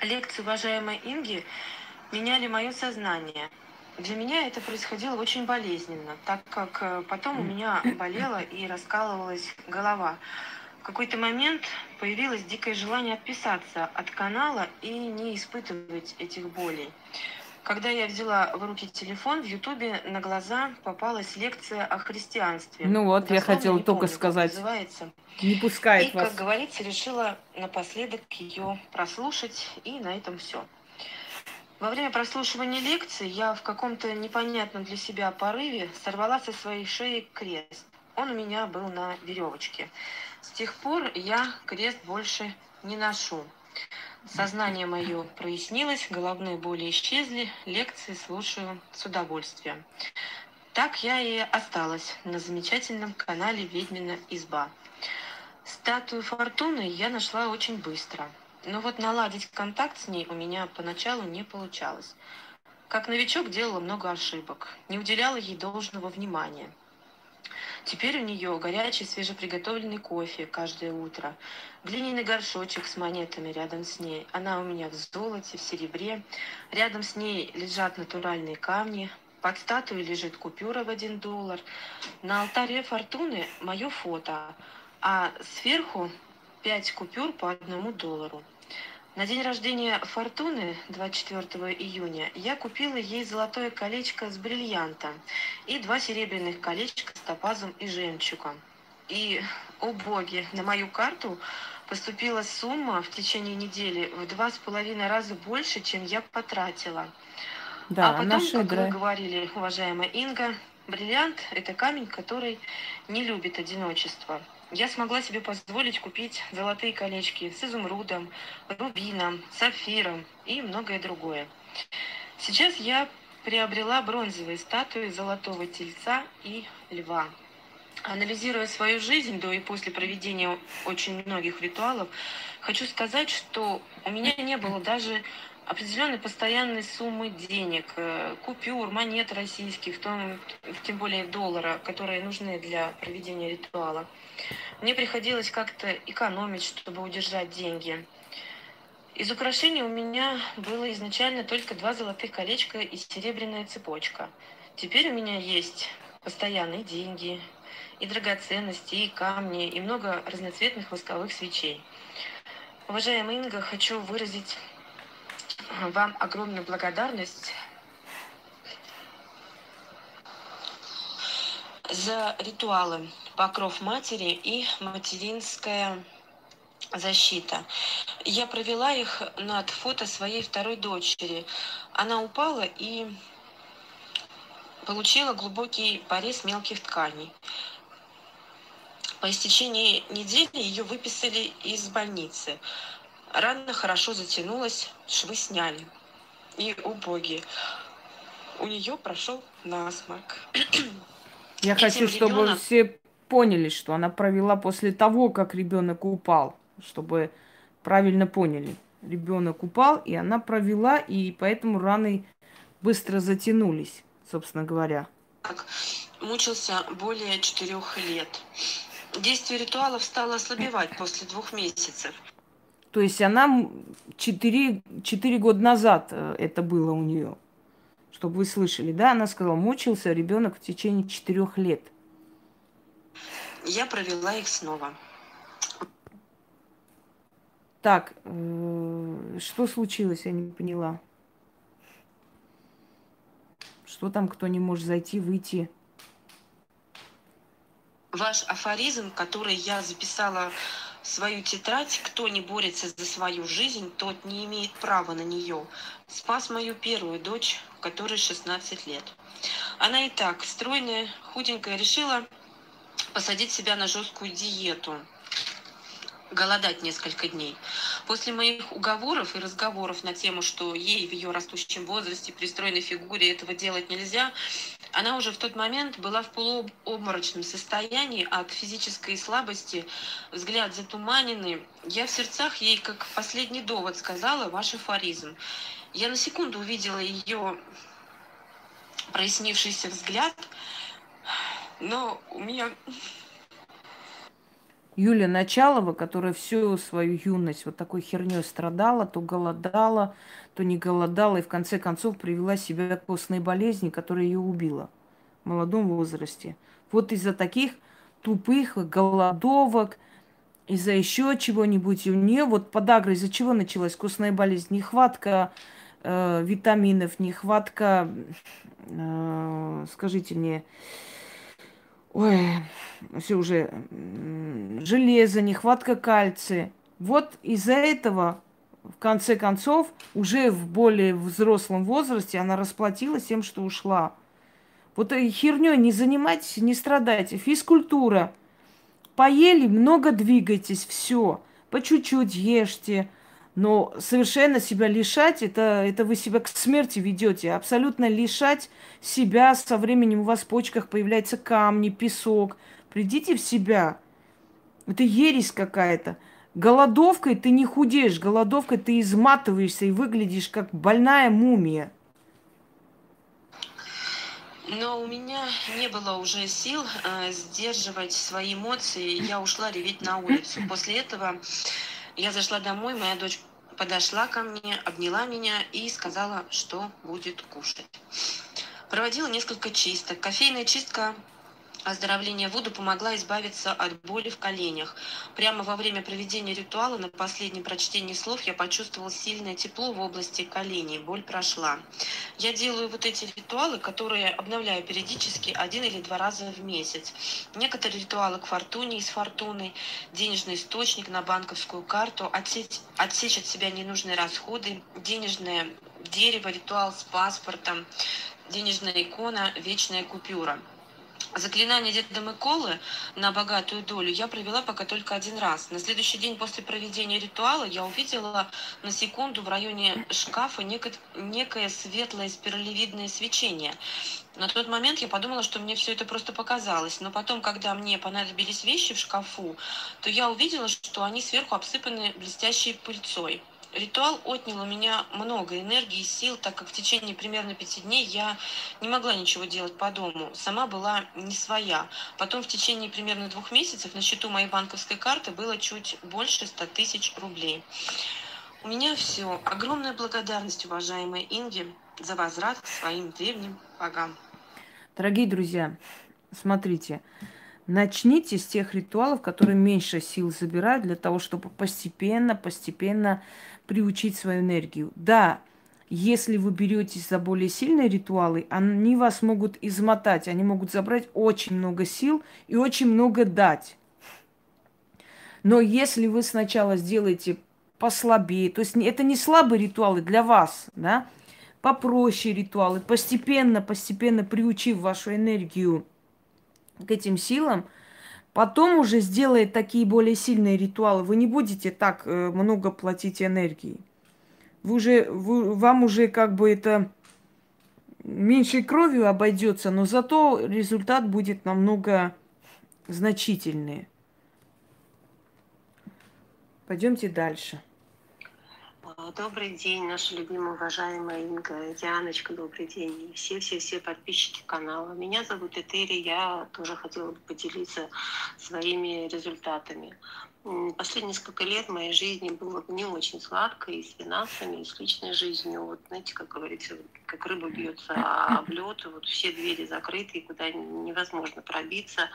Лекции уважаемой Инги меняли мое сознание. Для меня это происходило очень болезненно, так как э, потом у меня болела и раскалывалась голова. В какой-то момент появилось дикое желание отписаться от канала и не испытывать этих болей. Когда я взяла в руки телефон, в Ютубе на глаза попалась лекция о христианстве. Ну вот, Дословно я хотела только помню, сказать. Называется. Не пускает и, вас. как говорится, решила напоследок ее прослушать, и на этом все. Во время прослушивания лекции я в каком-то непонятном для себя порыве сорвала со своей шеи крест. Он у меня был на веревочке. С тех пор я крест больше не ношу. Сознание мое прояснилось, головные боли исчезли, лекции слушаю с удовольствием. Так я и осталась на замечательном канале «Ведьмина изба». Статую Фортуны я нашла очень быстро. Но вот наладить контакт с ней у меня поначалу не получалось. Как новичок делала много ошибок, не уделяла ей должного внимания – Теперь у нее горячий свежеприготовленный кофе каждое утро, глиняный горшочек с монетами рядом с ней. Она у меня в золоте, в серебре. Рядом с ней лежат натуральные камни. Под статуей лежит купюра в один доллар. На алтаре фортуны мое фото, а сверху пять купюр по одному доллару. На день рождения Фортуны, 24 июня, я купила ей золотое колечко с бриллиантом и два серебряных колечка с топазом и жемчугом. И, о боги, на мою карту поступила сумма в течение недели в два с половиной раза больше, чем я потратила. Да, а потом, как вы говорили, уважаемая Инга, бриллиант – это камень, который не любит одиночество я смогла себе позволить купить золотые колечки с изумрудом, рубином, сапфиром и многое другое. Сейчас я приобрела бронзовые статуи золотого тельца и льва. Анализируя свою жизнь до и после проведения очень многих ритуалов, хочу сказать, что у меня не было даже определенной постоянной суммы денег, э, купюр, монет российских, том, тем более доллара, которые нужны для проведения ритуала. Мне приходилось как-то экономить, чтобы удержать деньги. Из украшений у меня было изначально только два золотых колечка и серебряная цепочка. Теперь у меня есть постоянные деньги, и драгоценности, и камни, и много разноцветных восковых свечей. Уважаемая Инга, хочу выразить вам огромную благодарность за ритуалы покров матери и материнская защита. Я провела их над фото своей второй дочери. Она упала и получила глубокий порез мелких тканей. По истечении недели ее выписали из больницы. Рана хорошо затянулась, швы сняли. И, о боги, у нее прошел насморк. Я Этим хочу, чтобы ребенок- все поняли, что она провела после того, как ребенок упал, чтобы правильно поняли. Ребенок упал, и она провела, и поэтому раны быстро затянулись, собственно говоря. мучился более четырех лет. Действие ритуалов стало ослабевать после двух месяцев. То есть она 4, четыре года назад э, это было у нее. Чтобы вы слышали, да? Она сказала, мучился ребенок в течение четырех лет. Я провела их снова. Так, э, что случилось, я не поняла. Что там, кто не может зайти, выйти? Ваш афоризм, который я записала свою тетрадь, кто не борется за свою жизнь, тот не имеет права на нее, спас мою первую дочь, которой 16 лет. Она и так стройная, худенькая, решила посадить себя на жесткую диету, голодать несколько дней. После моих уговоров и разговоров на тему, что ей в ее растущем возрасте при стройной фигуре этого делать нельзя, она уже в тот момент была в полуобморочном состоянии от физической слабости, взгляд затуманенный. Я в сердцах ей, как последний довод, сказала ваш афоризм. Я на секунду увидела ее прояснившийся взгляд, но у меня Юлия Началова, которая всю свою юность вот такой херней страдала, то голодала, то не голодала, и в конце концов привела себя к костной болезни, которая ее убила в молодом возрасте. Вот из-за таких тупых голодовок, из-за еще чего-нибудь, у нее вот подагра, из-за чего началась костная болезнь? Нехватка э, витаминов, нехватка, э, скажите мне, ой, все уже железо, нехватка кальция. Вот из-за этого, в конце концов, уже в более взрослом возрасте она расплатилась тем, что ушла. Вот херней не занимайтесь, не страдайте. Физкультура. Поели, много двигайтесь, все. По чуть-чуть ешьте. Но совершенно себя лишать, это, это вы себя к смерти ведете. Абсолютно лишать себя со временем у вас в почках появляются камни, песок. Придите в себя. Это ересь какая-то. Голодовкой ты не худеешь, голодовкой ты изматываешься и выглядишь как больная мумия. Но у меня не было уже сил э, сдерживать свои эмоции. Я ушла реветь на улицу. После этого я зашла домой, моя дочь подошла ко мне, обняла меня и сказала, что будет кушать. Проводила несколько чисток. Кофейная чистка оздоровления Вуду помогла избавиться от боли в коленях. Прямо во время проведения ритуала на последнем прочтении слов я почувствовала сильное тепло в области коленей. Боль прошла. Я делаю вот эти ритуалы, которые обновляю периодически один или два раза в месяц. Некоторые ритуалы к фортуне из фортуны, денежный источник на банковскую карту, отсечь, отсечь от себя ненужные расходы, денежное дерево, ритуал с паспортом, денежная икона, вечная купюра. Заклинание Деда Миколы на богатую долю я провела пока только один раз. На следующий день после проведения ритуала я увидела на секунду в районе шкафа неко- некое светлое спиралевидное свечение. На тот момент я подумала, что мне все это просто показалось. Но потом, когда мне понадобились вещи в шкафу, то я увидела, что они сверху обсыпаны блестящей пыльцой. Ритуал отнял у меня много энергии и сил, так как в течение примерно пяти дней я не могла ничего делать по дому. Сама была не своя. Потом в течение примерно двух месяцев на счету моей банковской карты было чуть больше 100 тысяч рублей. У меня все. Огромная благодарность, уважаемая Инге, за возврат к своим древним богам. Дорогие друзья, смотрите, начните с тех ритуалов, которые меньше сил забирают, для того, чтобы постепенно, постепенно приучить свою энергию. Да, если вы беретесь за более сильные ритуалы, они вас могут измотать, они могут забрать очень много сил и очень много дать. Но если вы сначала сделаете послабее, то есть это не слабые ритуалы для вас, да, попроще ритуалы, постепенно, постепенно приучив вашу энергию к этим силам, потом уже сделает такие более сильные ритуалы. Вы не будете так э, много платить энергии. Вы уже, вы, вам уже как бы это меньшей кровью обойдется, но зато результат будет намного значительнее. Пойдемте дальше. А, добрый день, наша любимая, уважаемая Инга, Дианочка, добрый день. Все-все-все подписчики канала. Меня зовут Этери, я тоже хотела бы поделиться своими результатами. Последние несколько лет моей жизни было не очень сладко и с финансами, и с личной жизнью. Вот знаете, как говорится, как рыба бьется об лед, вот все двери закрыты, и куда невозможно пробиться.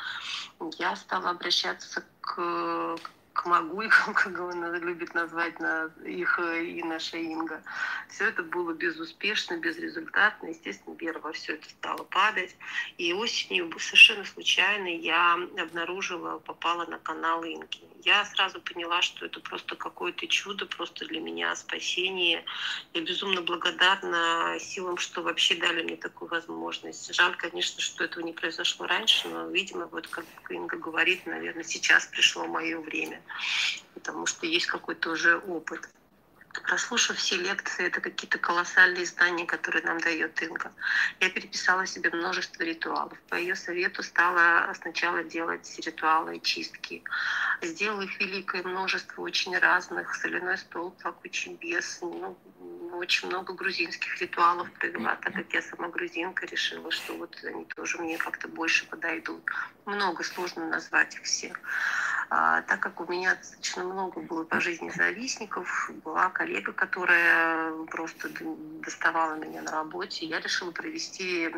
Я стала обращаться к, к могулькам, как он любит назвать на их э, и наша Инга. Все это было безуспешно, безрезультатно. Естественно, вера во все это стала падать. И осенью совершенно случайно я обнаружила, попала на канал Инки. Я сразу поняла, что это просто какое-то чудо, просто для меня спасение. Я безумно благодарна силам, что вообще дали мне такую возможность. Жаль, конечно, что этого не произошло раньше, но, видимо, вот как Инга говорит, наверное, сейчас пришло мое время потому что есть какой-то уже опыт. Прослушав все лекции, это какие-то колоссальные знания, которые нам дает Инга. Я переписала себе множество ритуалов. По ее совету стала сначала делать ритуалы чистки. Сделала их великое множество очень разных. Соляной стол, плакучий бес, ну, очень много грузинских ритуалов провела, так как я сама грузинка, решила, что вот они тоже мне как-то больше подойдут. Много, сложно назвать их всех. А, так как у меня достаточно много было по жизни завистников, была коллега, которая просто доставала меня на работе, я решила провести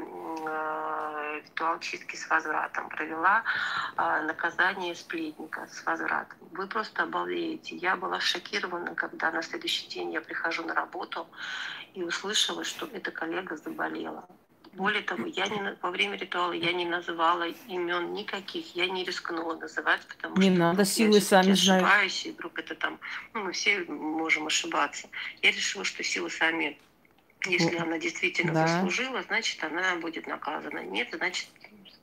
а, ритуал чистки с возвратом. Провела а, наказание сплетника с возвратом. Вы просто обалдеете. Я была шокирована, когда на следующий день я прихожу на работу и услышала, что эта коллега заболела. Более того, я не, во время ритуала я не называла имен никаких, я не рискнула называть, потому не что надо, силы сами знают. ошибаюсь, и вдруг это там, ну, мы все можем ошибаться. Я решила, что силы сами, если она действительно да. заслужила, значит, она будет наказана. Нет, значит,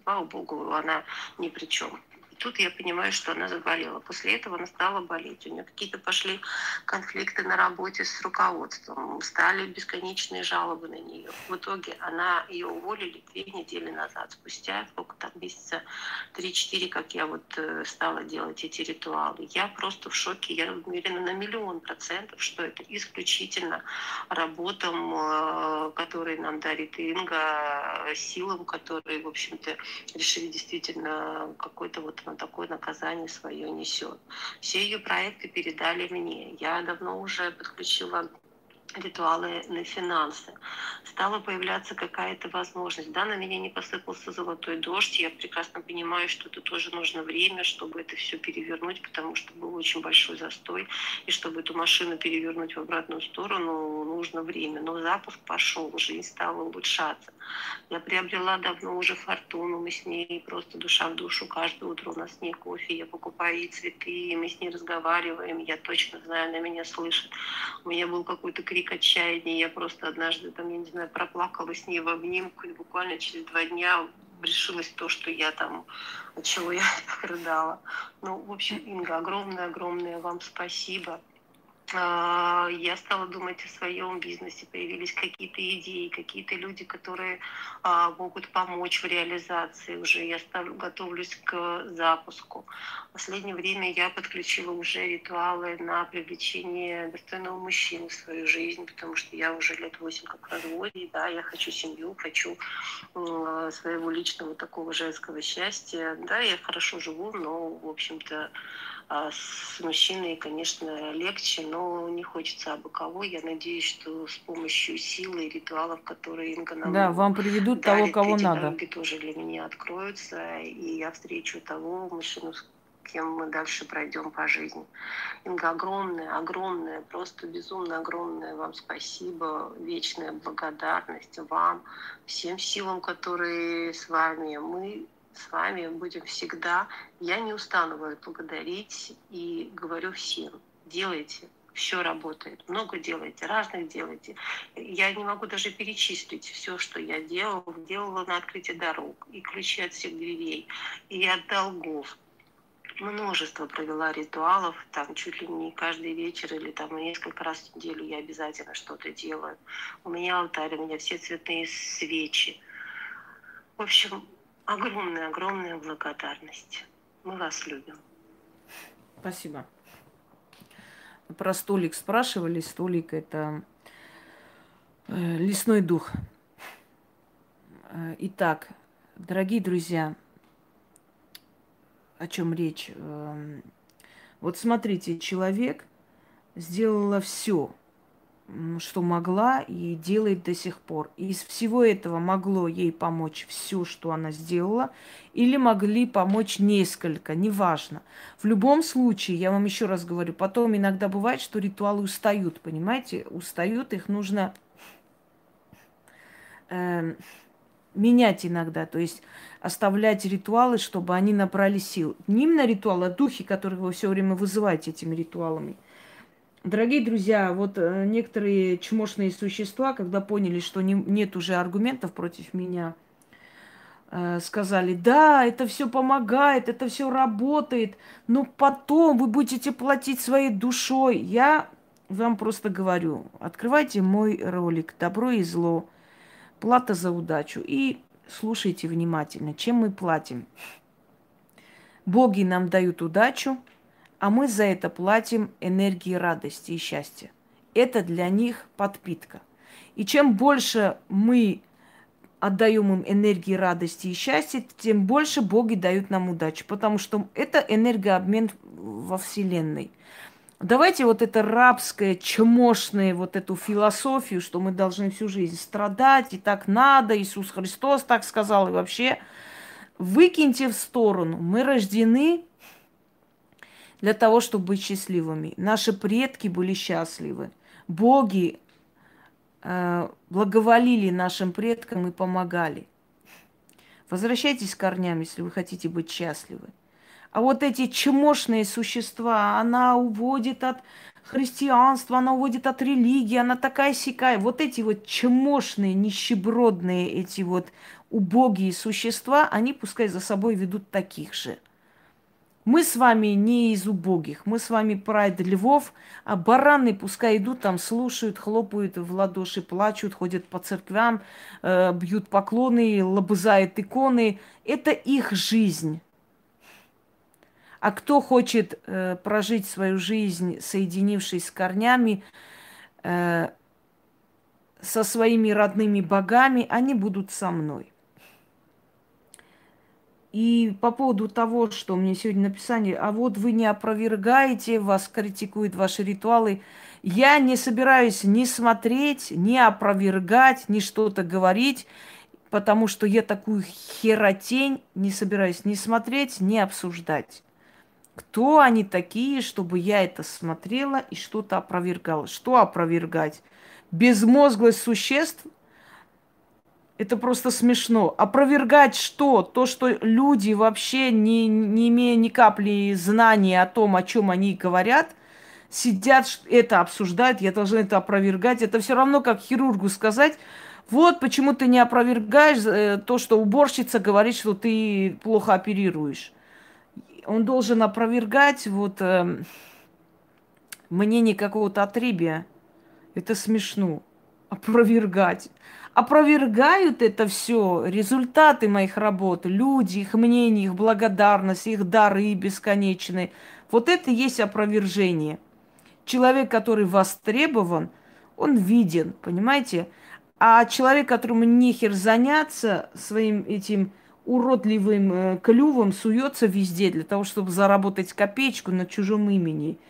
слава богу, она ни при чем тут я понимаю, что она заболела. После этого она стала болеть. У нее какие-то пошли конфликты на работе с руководством, стали бесконечные жалобы на нее. В итоге она ее уволили две недели назад, спустя сколько там месяца, 3-4, как я вот э, стала делать эти ритуалы. Я просто в шоке. Я уверена на миллион процентов, что это исключительно работам, э, которые нам дарит Инга, силам, которые, в общем-то, решили действительно какой-то вот она такое наказание свое несет. Все ее проекты передали мне. Я давно уже подключила ритуалы на финансы. Стала появляться какая-то возможность. Да, на меня не посыпался золотой дождь. Я прекрасно понимаю, что это тоже нужно время, чтобы это все перевернуть, потому что был очень большой застой. И чтобы эту машину перевернуть в обратную сторону, нужно время. Но запуск пошел, жизнь стала улучшаться. Я приобрела давно уже фортуну. Мы с ней просто душа в душу. Каждое утро у нас с ней кофе. Я покупаю ей цветы, мы с ней разговариваем. Я точно знаю, она меня слышит. У меня был какой-то крик отчаяния. Я просто однажды, там, я не знаю, проплакала с ней в обнимку, и буквально через два дня решилось то, что я там, от чего я рыдала. Ну, в общем, Инга, огромное-огромное вам спасибо. А, я стала думать о своем бизнесе, появились какие-то идеи, какие-то люди, которые а, могут помочь в реализации уже. Я ставлю, готовлюсь к запуску. В последнее время я подключила уже ритуалы на привлечение достойного мужчины в свою жизнь, потому что я уже лет восемь как в разводе, да, я хочу семью, хочу своего личного такого женского счастья. Да, я хорошо живу, но, в общем-то, а с мужчиной, конечно, легче, но не хочется абы кого. Я надеюсь, что с помощью силы и ритуалов, которые Инга нам Да, вам приведут дарит, того, кого эти надо. дороги тоже для меня откроются, и я встречу того мужчину, с кем мы дальше пройдем по жизни. Инга, огромное, огромное, просто безумно огромное вам спасибо, вечная благодарность вам, всем силам, которые с вами. Мы с вами будем всегда. Я не устану вас благодарить и говорю всем, делайте, все работает. Много делайте, разных делайте. Я не могу даже перечислить все, что я делала. Делала на открытие дорог, и ключи от всех дверей, и от долгов. Множество провела ритуалов, там чуть ли не каждый вечер или там несколько раз в неделю я обязательно что-то делаю. У меня алтарь, у меня все цветные свечи. В общем, огромная-огромная благодарность. Мы вас любим. Спасибо. Про столик спрашивали. Столик это э, лесной дух. Э, итак, дорогие друзья, о чем речь? Э, вот смотрите, человек сделала все, что могла и делает до сих пор. Из всего этого могло ей помочь все, что она сделала, или могли помочь несколько, неважно. В любом случае, я вам еще раз говорю, потом иногда бывает, что ритуалы устают, понимаете? Устают, их нужно э, менять иногда, то есть оставлять ритуалы, чтобы они набрали сил. Не именно ритуалы, а духи, которых вы все время вызываете этими ритуалами. Дорогие друзья, вот э, некоторые чмошные существа, когда поняли, что не, нет уже аргументов против меня, э, сказали, да, это все помогает, это все работает, но потом вы будете платить своей душой. Я вам просто говорю, открывайте мой ролик «Добро и зло», «Плата за удачу» и слушайте внимательно, чем мы платим. Боги нам дают удачу – а мы за это платим энергией радости и счастья. Это для них подпитка. И чем больше мы отдаем им энергии радости и счастья, тем больше боги дают нам удачу, потому что это энергообмен во Вселенной. Давайте вот это рабское, чмошное, вот эту философию, что мы должны всю жизнь страдать, и так надо, Иисус Христос так сказал, и вообще выкиньте в сторону. Мы рождены для того, чтобы быть счастливыми. Наши предки были счастливы. Боги э, благоволили нашим предкам и помогали. Возвращайтесь к корням, если вы хотите быть счастливы. А вот эти чмошные существа, она уводит от христианства, она уводит от религии, она такая сякая. Вот эти вот чмошные, нищебродные, эти вот убогие существа, они пускай за собой ведут таких же – мы с вами не из убогих, мы с вами прайд львов, а бараны пускай идут там, слушают, хлопают в ладоши, плачут, ходят по церквям, э, бьют поклоны, лобызают иконы. Это их жизнь. А кто хочет э, прожить свою жизнь, соединившись с корнями, э, со своими родными богами, они будут со мной. И по поводу того, что мне сегодня написали, а вот вы не опровергаете, вас критикуют ваши ритуалы. Я не собираюсь ни смотреть, ни опровергать, ни что-то говорить, потому что я такую херотень не собираюсь ни смотреть, ни обсуждать. Кто они такие, чтобы я это смотрела и что-то опровергала? Что опровергать? Безмозглость существ, это просто смешно. Опровергать что? То, что люди вообще, не, не имея ни капли знания о том, о чем они говорят, сидят, это обсуждают, я должна это опровергать. Это все равно, как хирургу сказать, вот почему ты не опровергаешь э, то, что уборщица говорит, что ты плохо оперируешь. Он должен опровергать вот э, мнение какого-то отребия. Это смешно. Опровергать опровергают это все, результаты моих работ, люди, их мнение, их благодарность, их дары бесконечные. Вот это и есть опровержение. Человек, который востребован, он виден, понимаете? А человек, которому нехер заняться своим этим уродливым э, клювом, суется везде для того, чтобы заработать копеечку на чужом имени –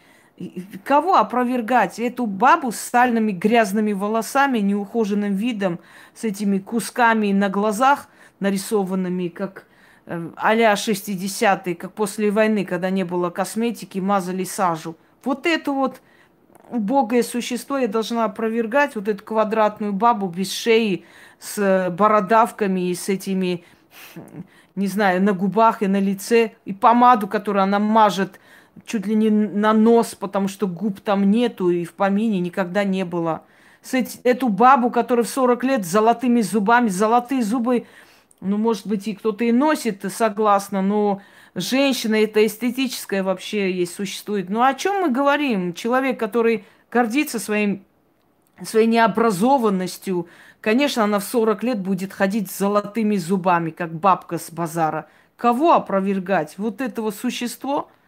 Кого опровергать? Эту бабу с стальными грязными волосами, неухоженным видом, с этими кусками на глазах нарисованными, как э, а-ля 60-е, как после войны, когда не было косметики, мазали сажу. Вот это вот убогое существо я должна опровергать, вот эту квадратную бабу без шеи, с бородавками и с этими, не знаю, на губах и на лице, и помаду, которую она мажет чуть ли не на нос, потому что губ там нету и в помине никогда не было. С эти, эту бабу, которая в 40 лет с золотыми зубами, золотые зубы, ну, может быть, и кто-то и носит, согласно, но женщина это эстетическое вообще есть, существует. Ну, о чем мы говорим? Человек, который гордится своим, своей необразованностью, конечно, она в 40 лет будет ходить с золотыми зубами, как бабка с базара. Кого опровергать? Вот этого существо –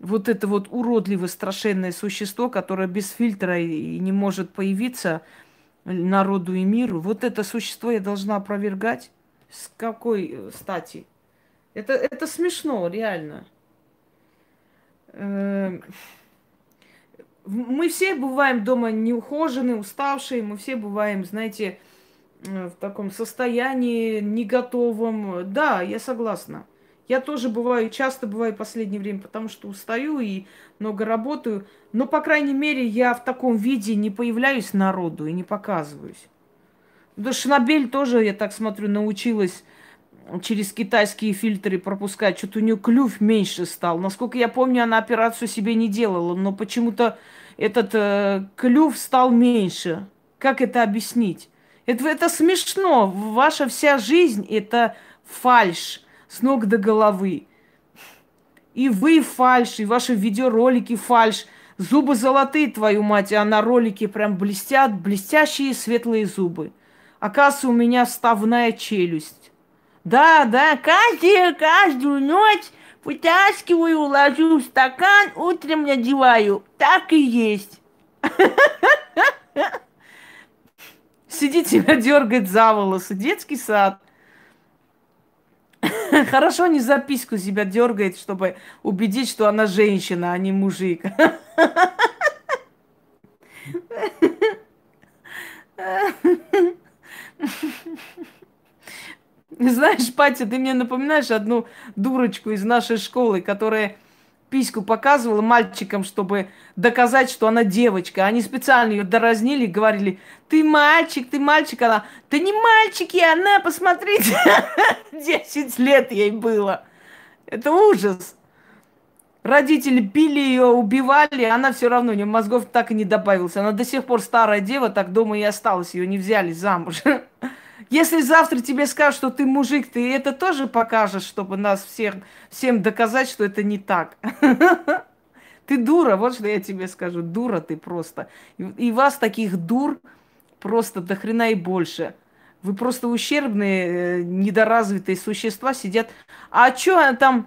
вот это вот уродливое, страшенное существо, которое без фильтра и не может появиться народу и миру, вот это существо я должна опровергать? С какой э, стати? Это, это смешно, реально. Эм, мы все бываем дома неухоженные, уставшие, мы все бываем, знаете, э, в таком состоянии, не готовом. Да, я согласна. Я тоже бываю, часто бываю в последнее время, потому что устаю и много работаю. Но, по крайней мере, я в таком виде не появляюсь народу и не показываюсь. Да Шнабель тоже, я так смотрю, научилась через китайские фильтры пропускать. Что-то у нее клюв меньше стал. Насколько я помню, она операцию себе не делала, но почему-то этот э, клюв стал меньше. Как это объяснить? Это, это смешно. Ваша вся жизнь это фальш с ног до головы. И вы фальш, и ваши видеоролики фальш. Зубы золотые, твою мать, а на ролике прям блестят, блестящие светлые зубы. Оказывается, у меня ставная челюсть. Да, да, каждую, каждую ночь вытаскиваю, ложу в стакан, утром надеваю. Так и есть. Сидит себя дергает за волосы. Детский сад. Хорошо не записку себя дергает, чтобы убедить, что она женщина, а не мужик. Знаешь, Патя, ты мне напоминаешь одну дурочку из нашей школы, которая письку показывала мальчикам, чтобы доказать, что она девочка. Они специально ее доразнили и говорили, ты мальчик, ты мальчик. Она, да не мальчик я, она, посмотрите. Десять лет ей было. Это ужас. Родители пили ее, убивали, она все равно, у нее мозгов так и не добавилась. Она до сих пор старая дева, так дома и осталась, ее не взяли замуж. Если завтра тебе скажут, что ты мужик, ты это тоже покажешь, чтобы нас всех, всем доказать, что это не так. Ты дура, вот что я тебе скажу. Дура ты просто. И вас таких дур просто до хрена и больше. Вы просто ущербные, э, недоразвитые существа сидят. А что там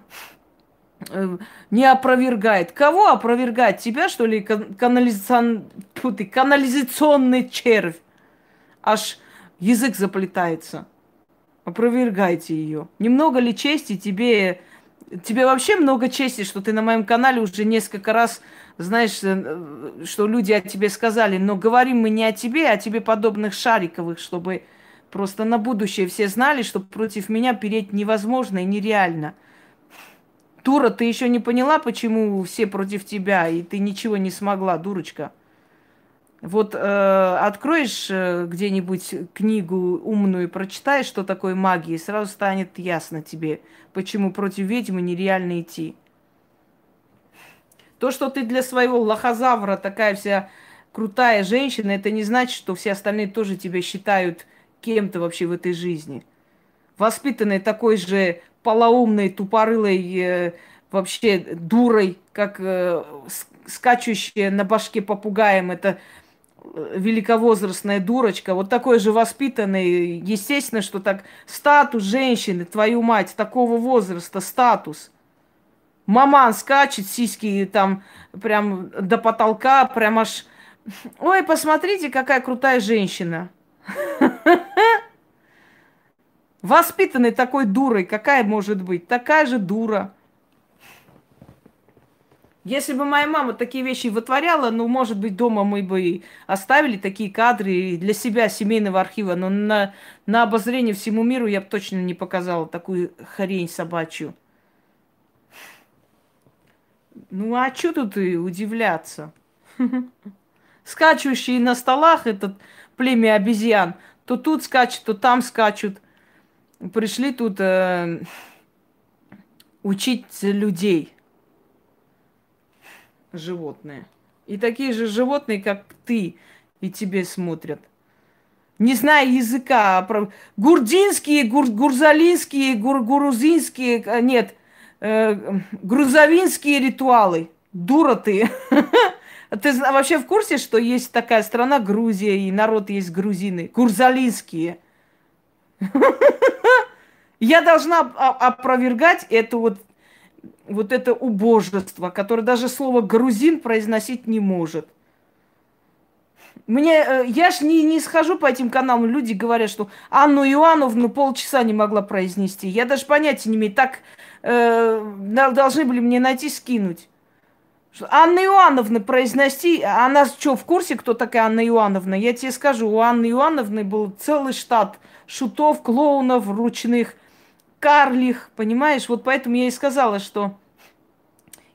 э, не опровергает? Кого опровергает? Тебя, что ли, канализацион... канализационный червь? Аж язык заплетается. Опровергайте ее. Немного ли чести тебе... Тебе вообще много чести, что ты на моем канале уже несколько раз, знаешь, э, что люди о тебе сказали. Но говорим мы не о тебе, а о тебе подобных шариковых, чтобы просто на будущее все знали, что против меня переть невозможно и нереально. Тура, ты еще не поняла, почему все против тебя, и ты ничего не смогла, дурочка. Вот э, откроешь э, где-нибудь книгу умную, прочитаешь, что такое магия, и сразу станет ясно тебе, почему против ведьмы нереально идти. То, что ты для своего лохозавра такая вся крутая женщина, это не значит, что все остальные тоже тебя считают кем-то вообще в этой жизни. Воспитанной такой же полоумной, тупорылой, э, вообще дурой, как э, скачущая на башке попугаем, это великовозрастная дурочка, вот такой же воспитанный, естественно, что так статус женщины, твою мать, такого возраста, статус. Маман скачет, сиськи там прям до потолка, прям аж... Ой, посмотрите, какая крутая женщина. Воспитанный такой дурой, какая может быть? Такая же дура. Если бы моя мама такие вещи вытворяла, ну, может быть, дома мы бы оставили такие кадры для себя, семейного архива, но на, на обозрение всему миру я бы точно не показала такую хрень собачью. Ну, а что тут и удивляться? Скачущие на столах этот племя обезьян, то тут скачут, то там скачут. Пришли тут э, учить людей – животные. И такие же животные, как ты, и тебе смотрят. Не зная языка, про... гурдинские, гур... гурзалинские, гур... грузинские, э, нет, э, грузовинские ритуалы. Дура ты. Ты вообще в курсе, что есть такая страна Грузия, и народ есть грузины? Гурзалинские. Я должна опровергать это вот, вот это убожество, которое даже слово грузин произносить не может. Мне, э, я ж не, не схожу по этим каналам, люди говорят, что Анну Иоанновну полчаса не могла произнести. Я даже понятия не имею, так э, должны были мне найти, скинуть. Анна Иоанновна произнести, она что, в курсе, кто такая Анна Иоанновна? Я тебе скажу, у Анны Иоанновны был целый штат шутов, клоунов, ручных, карлих, понимаешь? Вот поэтому я и сказала, что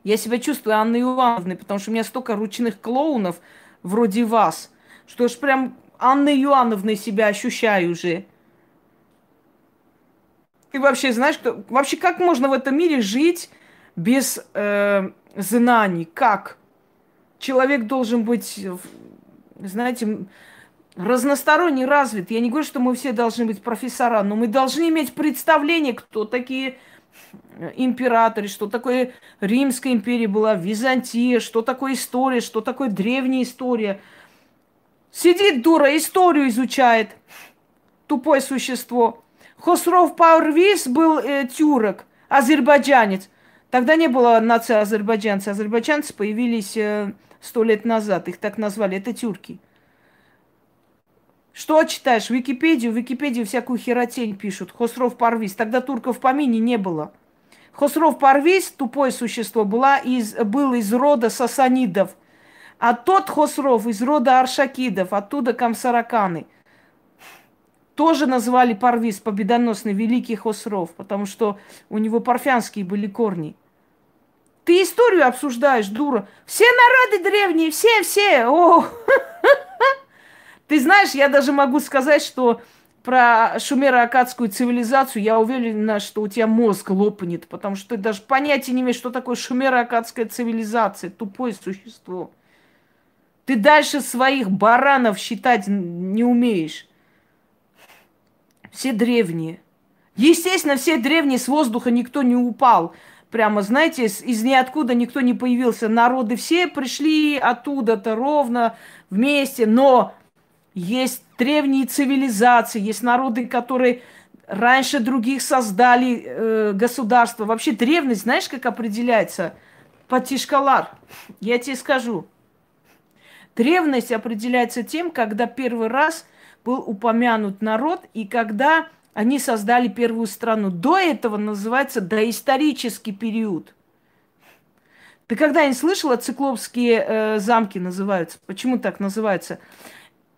я себя чувствую Анной Иоанновной, потому что у меня столько ручных клоунов, вроде вас, что ж прям Анной Иоанновной себя ощущаю уже. Ты вообще знаешь, что, вообще как можно в этом мире жить без э, знаний, как человек должен быть, знаете, разносторонне развит. Я не говорю, что мы все должны быть профессора, но мы должны иметь представление, кто такие императоры, что такое Римская империя была, Византия, что такое история, что такое древняя история. Сидит дура, историю изучает, тупое существо. Хосров Пауэрвис был э, тюрок, азербайджанец. Тогда не было нации азербайджанцы. Азербайджанцы появились э, сто лет назад. Их так назвали. Это тюрки. Что читаешь? Википедию? В Википедию всякую херотень пишут. Хосров Парвиз. Тогда турков в помине не было. Хосров Парвиз, тупое существо, была из, был из рода сасанидов. А тот Хосров из рода аршакидов, оттуда камсараканы. Тоже назвали Парвиз победоносный великий Хосров, потому что у него парфянские были корни. Ты историю обсуждаешь, дура. Все народы древние, все-все. О! Ты знаешь, я даже могу сказать, что про шумеро-акадскую цивилизацию я уверена, что у тебя мозг лопнет, потому что ты даже понятия не имеешь, что такое шумеро-акадская цивилизация. Тупое существо. Ты дальше своих баранов считать не умеешь. Все древние. Естественно, все древние с воздуха никто не упал прямо, знаете, из ниоткуда никто не появился. Народы все пришли оттуда-то ровно вместе, но есть древние цивилизации, есть народы, которые раньше других создали э, государство. Вообще древность, знаешь, как определяется? Патишкалар. Я тебе скажу. Древность определяется тем, когда первый раз был упомянут народ и когда они создали первую страну. До этого называется доисторический период. Ты когда-нибудь слышала, циклопские э, замки называются? Почему так называются?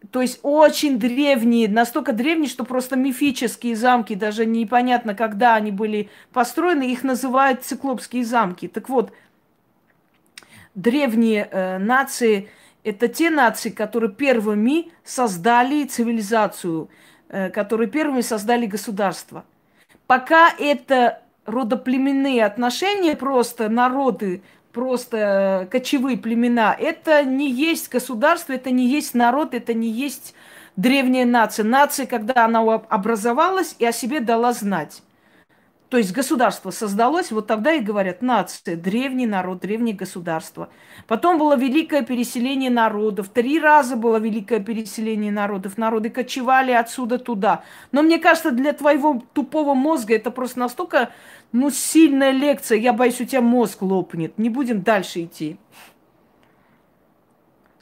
То есть очень древние, настолько древние, что просто мифические замки, даже непонятно, когда они были построены, их называют циклопские замки. Так вот, древние э, нации – это те нации, которые первыми создали цивилизацию – Э, которые первыми создали государство. Пока это родоплеменные отношения, просто народы, просто кочевые племена, это не есть государство, это не есть народ, это не есть древняя нация. Нация, когда она образовалась и о себе дала знать. То есть государство создалось, вот тогда и говорят нация, древний народ, древнее государство. Потом было великое переселение народов. Три раза было великое переселение народов. Народы кочевали отсюда туда. Но мне кажется, для твоего тупого мозга это просто настолько ну, сильная лекция. Я боюсь, у тебя мозг лопнет. Не будем дальше идти.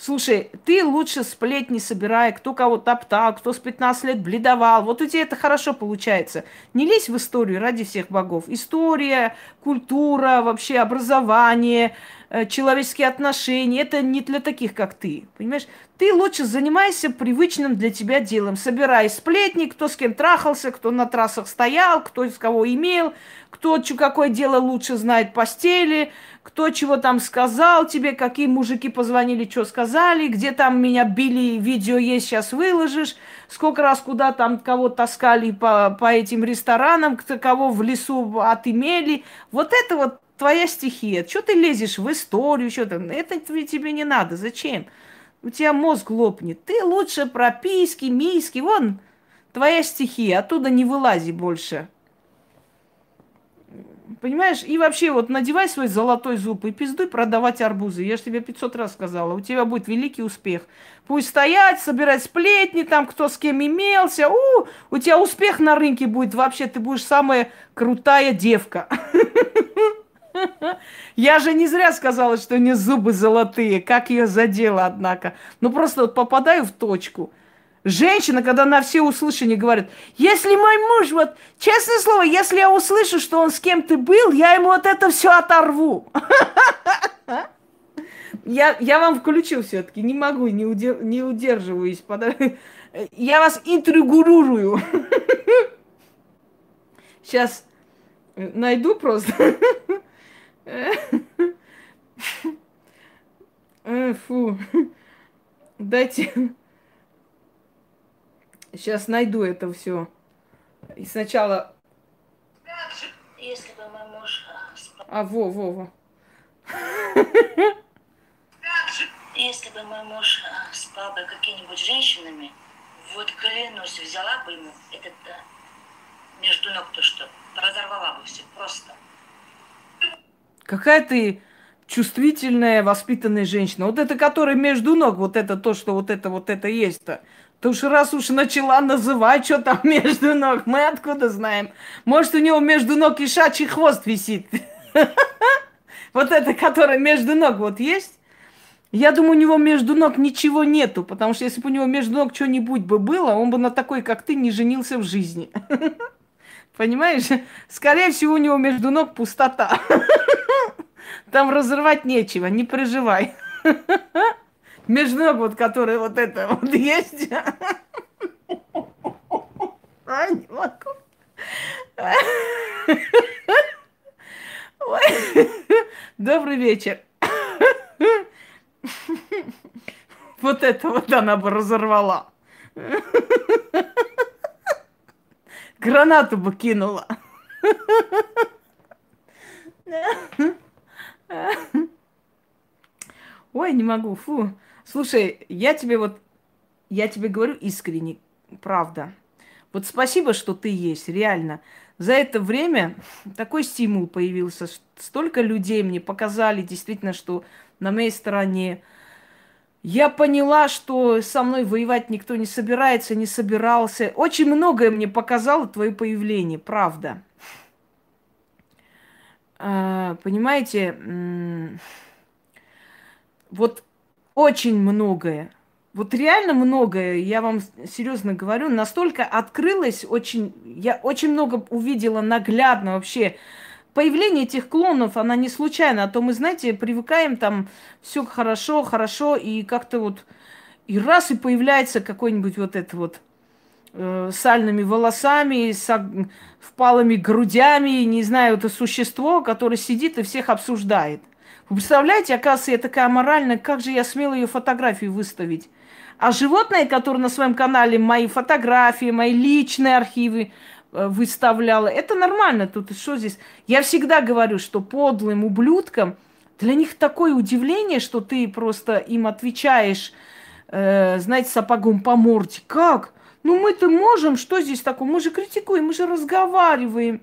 Слушай, ты лучше сплетни собирай, кто кого топтал, кто с 15 лет бледовал. Вот у тебя это хорошо получается. Не лезь в историю ради всех богов. История, культура, вообще образование, э, человеческие отношения. Это не для таких, как ты. Понимаешь? Ты лучше занимайся привычным для тебя делом. Собирай сплетни, кто с кем трахался, кто на трассах стоял, кто из кого имел, кто какое дело лучше знает постели, кто чего там сказал тебе, какие мужики позвонили, что сказали, где там меня били, видео есть, сейчас выложишь, сколько раз куда там кого таскали по, по этим ресторанам, кто кого в лесу отымели. Вот это вот твоя стихия. Что ты лезешь в историю, что-то? Это тебе не надо. Зачем? У тебя мозг лопнет. Ты лучше прописки, миски. Вон, твоя стихия. Оттуда не вылази больше. Понимаешь? И вообще вот надевай свой золотой зуб и пиздуй продавать арбузы. Я же тебе 500 раз сказала. У тебя будет великий успех. Пусть стоять, собирать сплетни, там кто с кем имелся. У, у тебя успех на рынке будет. Вообще ты будешь самая крутая девка. Я же не зря сказала, что не зубы золотые. Как ее задело, однако. Ну просто вот попадаю в точку. Женщина, когда на все услышания говорит, если мой муж, вот, честное слово, если я услышу, что он с кем-то был, я ему вот это все оторву. Я, я вам включил все-таки, не могу, не, удер, не удерживаюсь. Я вас интригурую. Сейчас найду просто. Э, фу. Дайте. Сейчас найду это все. И сначала... Если бы мой муж... А, во, во, во. Если бы мой муж спал бы какими-нибудь женщинами, вот клянусь, взяла бы ему этот между ног то, что разорвала бы все просто. Какая ты чувствительная, воспитанная женщина. Вот это, которая между ног, вот это то, что вот это, вот это есть-то. Ты уж раз уж начала называть, что там между ног, мы откуда знаем? Может, у него между ног ишачий хвост висит. Вот это, которое между ног вот есть? Я думаю, у него между ног ничего нету, потому что если бы у него между ног что-нибудь бы было, он бы на такой, как ты, не женился в жизни. Понимаешь? Скорее всего, у него между ног пустота. Там разрывать нечего, не переживай. Между ног вот, которые вот это вот есть. Ай, не могу. Ой. Добрый вечер. Вот это вот она бы разорвала. Гранату бы кинула. Ой, не могу, фу. Слушай, я тебе вот, я тебе говорю искренне, правда. Вот спасибо, что ты есть, реально. За это время такой стимул появился. Столько людей мне показали действительно, что на моей стороне. Я поняла, что со мной воевать никто не собирается, не собирался. Очень многое мне показало твое появление, правда. А, понимаете, вот очень многое. Вот реально многое, я вам серьезно говорю, настолько открылось, очень, я очень много увидела наглядно вообще. Появление этих клонов, она не случайно, а то мы, знаете, привыкаем там все хорошо, хорошо, и как-то вот и раз и появляется какой-нибудь вот это вот э, сальными волосами, с впалыми грудями, не знаю, это существо, которое сидит и всех обсуждает. Вы представляете, оказывается, я такая аморальная, как же я смела ее фотографии выставить? А животное, которое на своем канале мои фотографии, мои личные архивы выставляла, это нормально. Тут что здесь? Я всегда говорю, что подлым ублюдкам для них такое удивление, что ты просто им отвечаешь, э, знаете, сапогом по морде. Как? Ну мы-то можем, что здесь такое? Мы же критикуем, мы же разговариваем.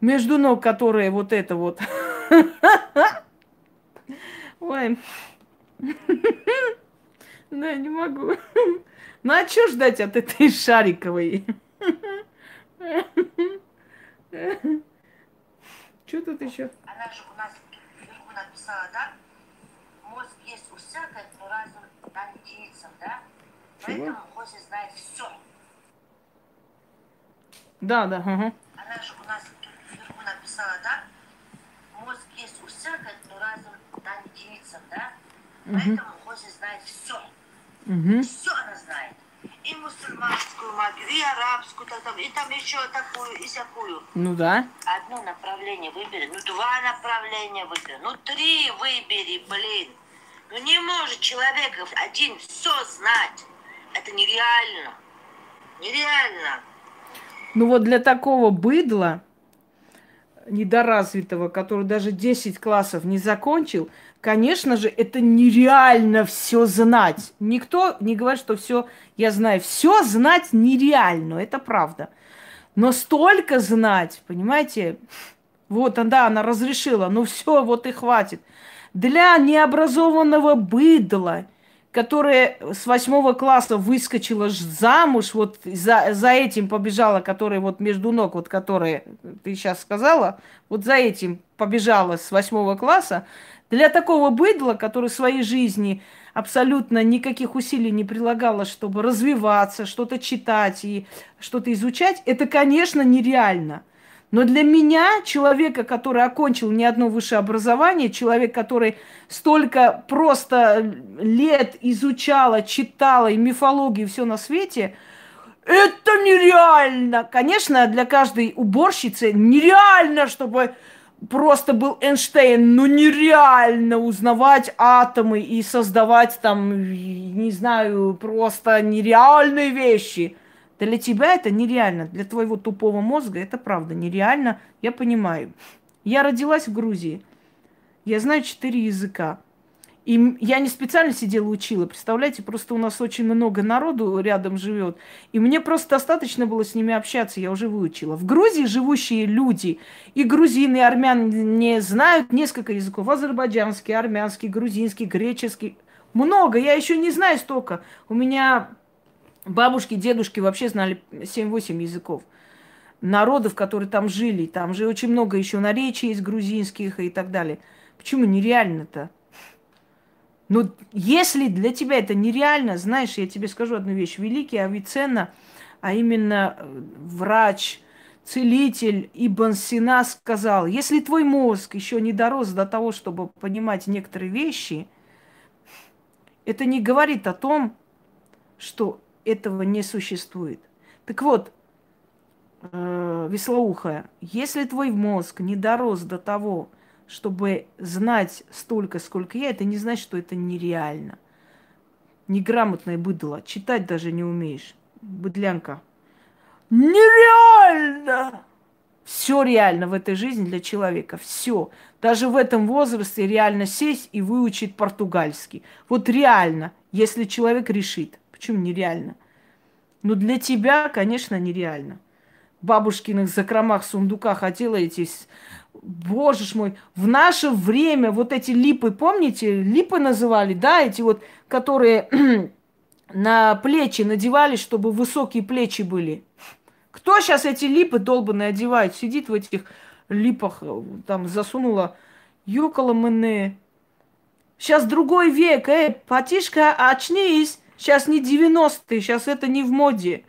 Между ног, которые вот это вот. Ой. Да, не могу. Ну а что ждать от этой Шариковой? Что тут еще? Она же у нас вверху написала, да? Мозг есть у всякой, но разум дан единицам, да? Поэтому Хоси знает все. Да, да, угу. Она же у нас вверху написала, да? Мозг есть у всякой, но разум дан единицам, да? Поэтому Хоси знает все. Угу. Все она знает. И мусульманскую магию, и арабскую, там, и там еще такую, и всякую. Ну да. Одно направление выбери, ну два направления выбери, ну три выбери, блин. Ну не может человек один все знать. Это нереально. Нереально. Ну вот для такого быдла недоразвитого, который даже 10 классов не закончил, конечно же, это нереально все знать. Никто не говорит, что все я знаю. Все знать нереально, это правда. Но столько знать, понимаете, вот, да, она разрешила, ну все, вот и хватит. Для необразованного быдла – которая с восьмого класса выскочила замуж, вот за, за этим побежала, которая вот между ног, вот которая ты сейчас сказала, вот за этим побежала с восьмого класса, для такого быдла, который в своей жизни абсолютно никаких усилий не прилагала, чтобы развиваться, что-то читать и что-то изучать, это, конечно, нереально. Но для меня, человека, который окончил не одно высшее образование, человек, который столько просто лет изучала, читала и мифологию, и все на свете, это нереально. Конечно, для каждой уборщицы нереально, чтобы просто был Эйнштейн, ну нереально узнавать атомы и создавать там, не знаю, просто нереальные вещи – для тебя это нереально, для твоего тупого мозга это правда нереально, я понимаю. Я родилась в Грузии, я знаю четыре языка. И я не специально сидела учила, представляете, просто у нас очень много народу рядом живет. И мне просто достаточно было с ними общаться, я уже выучила. В Грузии живущие люди, и грузины, и армяне знают несколько языков. Азербайджанский, армянский, грузинский, греческий. Много, я еще не знаю столько. У меня Бабушки, дедушки вообще знали 7-8 языков. Народов, которые там жили. Там же очень много еще наречий есть грузинских и так далее. Почему нереально-то? Но если для тебя это нереально, знаешь, я тебе скажу одну вещь. Великий Авиценна, а именно э, врач, целитель Ибн Сина сказал, если твой мозг еще не дорос до того, чтобы понимать некоторые вещи, это не говорит о том, что этого не существует. Так вот, э, веслоухая, если твой мозг не дорос до того, чтобы знать столько, сколько я, это не значит, что это нереально. Неграмотное быдло. Читать даже не умеешь. Быдлянка. Нереально! Все реально в этой жизни для человека. Все. Даже в этом возрасте реально сесть и выучить португальский. Вот реально, если человек решит. Почему нереально? Ну, для тебя, конечно, нереально. В бабушкиных закромах, сундуках, а делаетесь... Боже ж мой, в наше время вот эти липы, помните, липы называли, да, эти вот, которые на плечи надевали, чтобы высокие плечи были. Кто сейчас эти липы долбанные одевает? Сидит в этих липах, там засунула юкола мне. Сейчас другой век, эй, патишка, очнись. Сейчас не 90-е, сейчас это не в моде.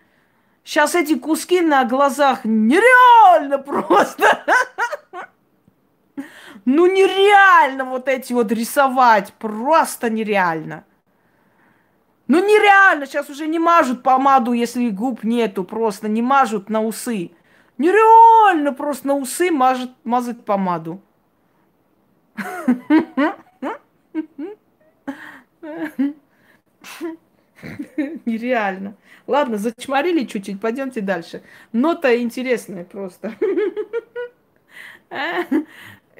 Сейчас эти куски на глазах нереально просто. Ну нереально вот эти вот рисовать, просто нереально. Ну нереально, сейчас уже не мажут помаду, если губ нету, просто не мажут на усы. Нереально просто на усы мажет, мазать помаду. Нереально. Ладно, зачморили чуть-чуть, пойдемте дальше. Нота интересная просто.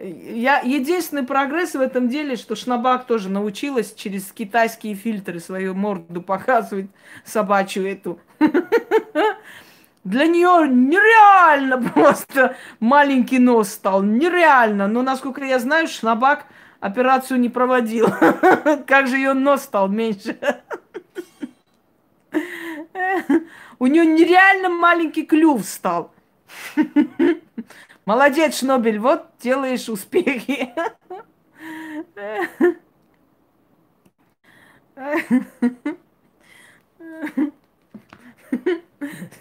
Я, единственный прогресс в этом деле, что Шнабак тоже научилась через китайские фильтры свою морду показывать собачью эту. Для нее нереально просто маленький нос стал. Нереально. Но, насколько я знаю, Шнабак операцию не проводил. Как же ее нос стал меньше. У нее нереально маленький клюв стал. Молодец, Шнобель, вот делаешь успехи.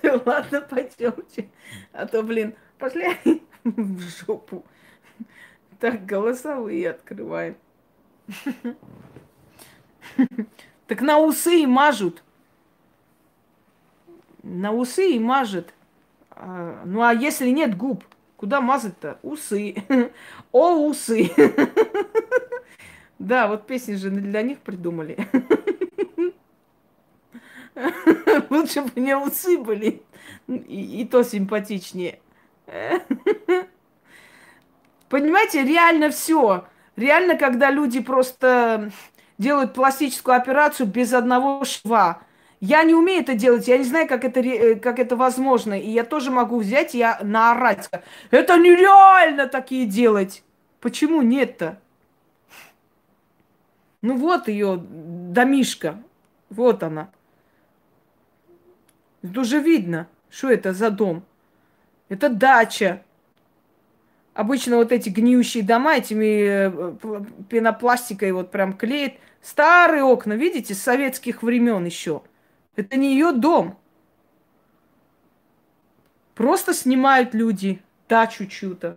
Ладно, пойдемте. А то, блин, пошли в жопу. Так, голосовые открываем. Так на усы и мажут на усы и мажет. А, ну а если нет губ, куда мазать-то? Усы. О, усы. Да, вот песни же для них придумали. Лучше бы не усы были. И, и то симпатичнее. Понимаете, реально все. Реально, когда люди просто делают пластическую операцию без одного шва. Я не умею это делать, я не знаю, как это, э, как это возможно. И я тоже могу взять и наорать. Это нереально такие делать. Почему нет-то? Ну вот ее домишка. Вот она. Это уже видно, что это за дом. Это дача. Обычно вот эти гниющие дома этими э, пенопластикой вот прям клеят. Старые окна, видите, с советских времен еще. Это не ее дом. Просто снимают люди дачу чью-то.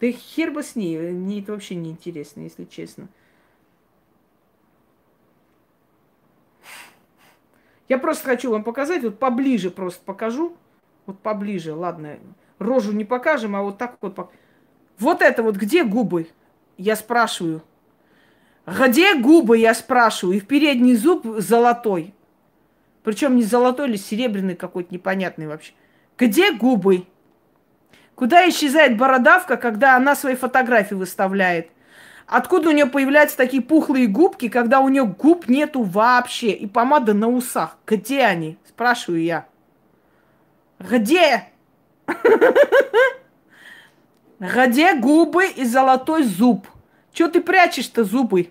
Да хер бы с ней, мне это вообще не интересно, если честно. Я просто хочу вам показать, вот поближе просто покажу. Вот поближе, ладно. Рожу не покажем, а вот так вот. Вот это вот где губы? Я спрашиваю. Где губы, я спрашиваю. И в передний зуб золотой. Причем не золотой или серебряный какой-то непонятный вообще. Где губы? Куда исчезает бородавка, когда она свои фотографии выставляет? Откуда у нее появляются такие пухлые губки, когда у нее губ нету вообще? И помада на усах. Где они? Спрашиваю я. Где? Где губы и золотой зуб? Че ты прячешь-то зубы?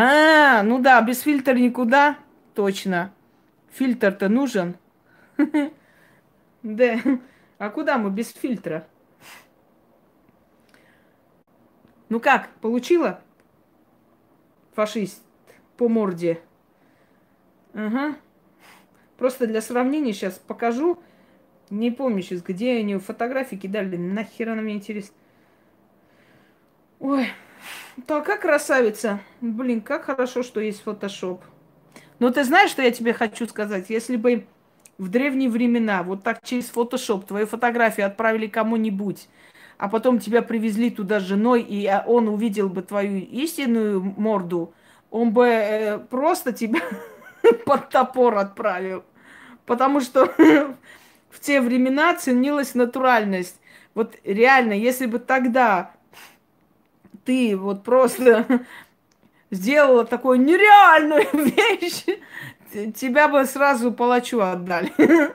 А, ну да, без фильтра никуда. Точно. Фильтр-то нужен. Да. А куда мы без фильтра? Ну как, получила? Фашист по морде. Ага. Просто для сравнения сейчас покажу. Не помню сейчас, где они фотографии кидали. Нахер она мне интересна. Ой, такая красавица. Блин, как хорошо, что есть фотошоп. Но ты знаешь, что я тебе хочу сказать? Если бы в древние времена вот так через фотошоп твою фотографию отправили кому-нибудь, а потом тебя привезли туда с женой, и а, он увидел бы твою истинную морду, он бы э, просто тебя под топор отправил. Потому что в те времена ценилась натуральность. Вот реально, если бы тогда ты вот просто сделала такую нереальную вещь, тебя бы сразу палачу отдали.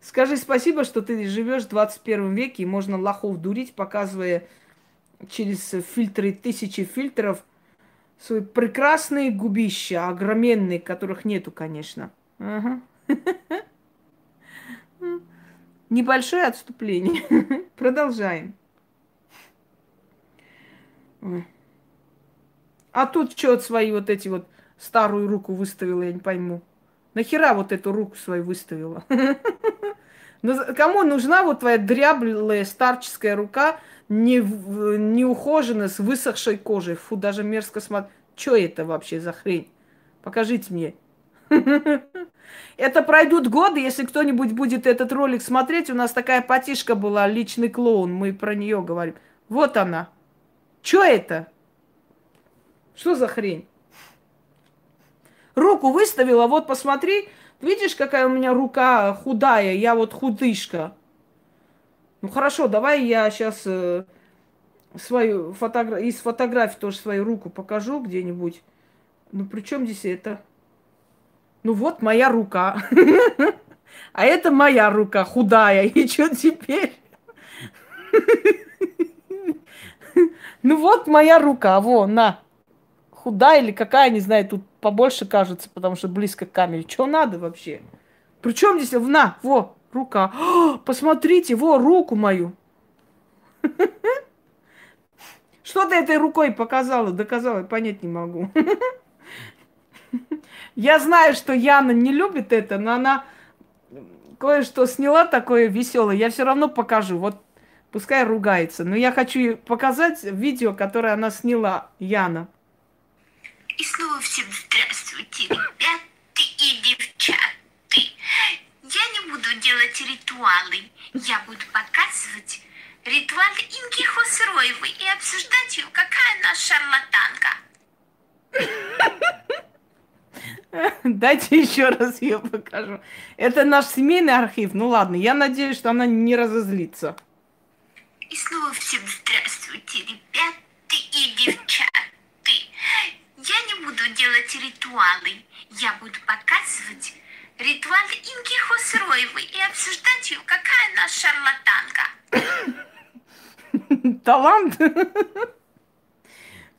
Скажи спасибо, что ты живешь в 21 веке, и можно лохов дурить, показывая через фильтры тысячи фильтров свои прекрасные губища, огроменные, которых нету, конечно. Небольшое отступление. Продолжаем. А тут что свои вот эти вот старую руку выставила, я не пойму. Нахера вот эту руку свою выставила? Кому нужна вот твоя дряблая старческая рука, не, не ухоженная, с высохшей кожей? Фу, даже мерзко смотреть. Что это вообще за хрень? Покажите мне. Это пройдут годы, если кто-нибудь будет этот ролик смотреть. У нас такая патишка была, личный клоун, мы про нее говорим. Вот она. Что это? Что за хрень? Руку выставила, вот посмотри, видишь, какая у меня рука худая, я вот худышка. Ну хорошо, давай я сейчас э, свою фотогра... из фотографии тоже свою руку покажу где-нибудь. Ну при чем здесь это? Ну вот моя рука. А это моя рука худая. И что теперь? Ну вот моя рука, во, на. Худая или какая, не знаю, тут побольше кажется, потому что близко к камере. Что надо вообще? Причем здесь, на, во, рука. О, посмотрите, во, руку мою. Что ты этой рукой показала, доказала, понять не могу. Я знаю, что Яна не любит это, но она кое-что сняла такое веселое. Я все равно покажу. Вот пускай ругается. Но я хочу показать видео, которое она сняла, Яна. И снова всем здравствуйте, ребята и девчаты. Я не буду делать ритуалы. Я буду показывать ритуалы Инги Хосроевой и обсуждать ее, какая она шарлатанка. Дайте еще раз ее покажу. Это наш семейный архив. Ну ладно, я надеюсь, что она не разозлится. И снова всем здравствуйте, ребята и девчата. Я не буду делать ритуалы. Я буду показывать ритуал Инги Хосроевой и обсуждать ее, какая она шарлатанка. Талант.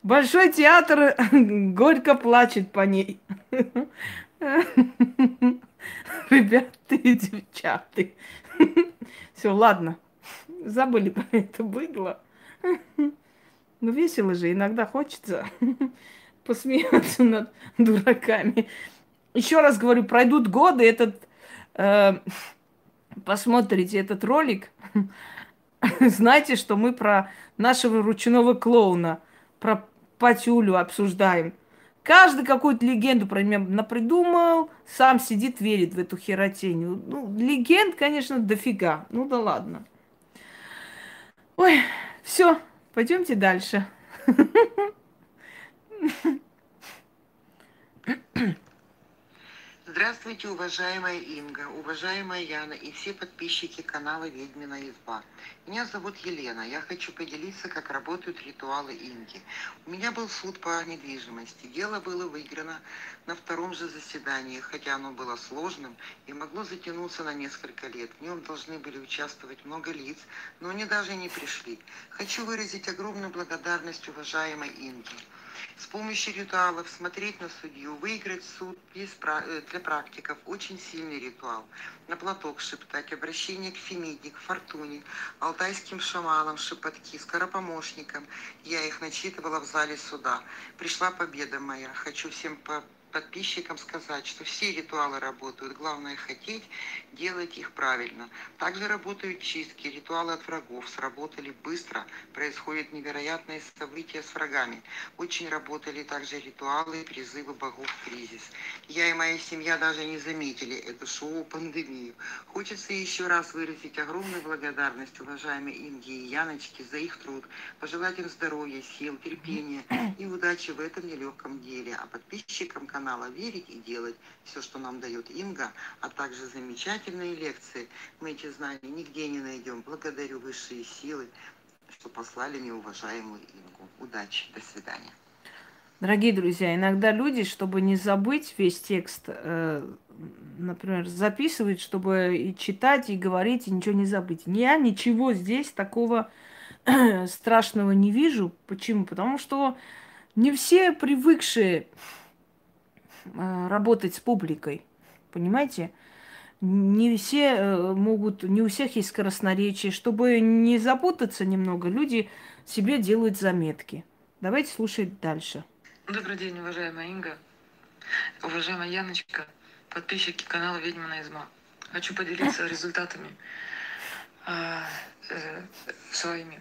Большой театр горько плачет по ней. Ребята и девчата. Все, ладно. Забыли про это быдло. Ну, весело же, иногда хочется посмеяться над дураками. Еще раз говорю, пройдут годы, этот э, посмотрите этот ролик, знаете, что мы про нашего ручного клоуна, про Патюлю обсуждаем. Каждый какую-то легенду про меня напридумал, сам сидит, верит в эту херотенью. Ну, легенд, конечно, дофига. Ну да ладно. Ой, все, пойдемте дальше. Здравствуйте, уважаемая Инга, уважаемая Яна и все подписчики канала «Ведьмина изба». Меня зовут Елена. Я хочу поделиться, как работают ритуалы Инги. У меня был суд по недвижимости. Дело было выиграно на втором же заседании, хотя оно было сложным и могло затянуться на несколько лет. В нем должны были участвовать много лиц, но они даже не пришли. Хочу выразить огромную благодарность уважаемой Инге с помощью ритуалов смотреть на судью, выиграть суд э, для практиков. Очень сильный ритуал. На платок шептать, обращение к Фемиде, к Фортуне, алтайским шаманам, шепотки, скоропомощникам. Я их начитывала в зале суда. Пришла победа моя. Хочу всем по подписчикам сказать, что все ритуалы работают. Главное хотеть, делать их правильно. Также работают чистки, ритуалы от врагов. Сработали быстро. Происходят невероятные события с врагами. Очень работали также ритуалы призывы богов в кризис. Я и моя семья даже не заметили это шоу-пандемию. Хочется еще раз выразить огромную благодарность уважаемой Инге и Яночке за их труд. Пожелать им здоровья, сил, терпения и удачи в этом нелегком деле. А подписчикам канала канала верить и делать все, что нам дает Инга, а также замечательные лекции. Мы эти знания нигде не найдем. Благодарю высшие силы, что послали мне уважаемую Ингу. Удачи, до свидания. Дорогие друзья, иногда люди, чтобы не забыть весь текст, э, например, записывают, чтобы и читать, и говорить, и ничего не забыть. Я ничего здесь такого страшного не вижу. Почему? Потому что не все привыкшие работать с публикой. Понимаете? Не все э, могут, не у всех есть скоростноречие. Чтобы не запутаться немного, люди себе делают заметки. Давайте слушать дальше. Добрый день, уважаемая Инга, уважаемая Яночка, подписчики канала Ведьмина изма. Хочу поделиться результатами э, э, своими.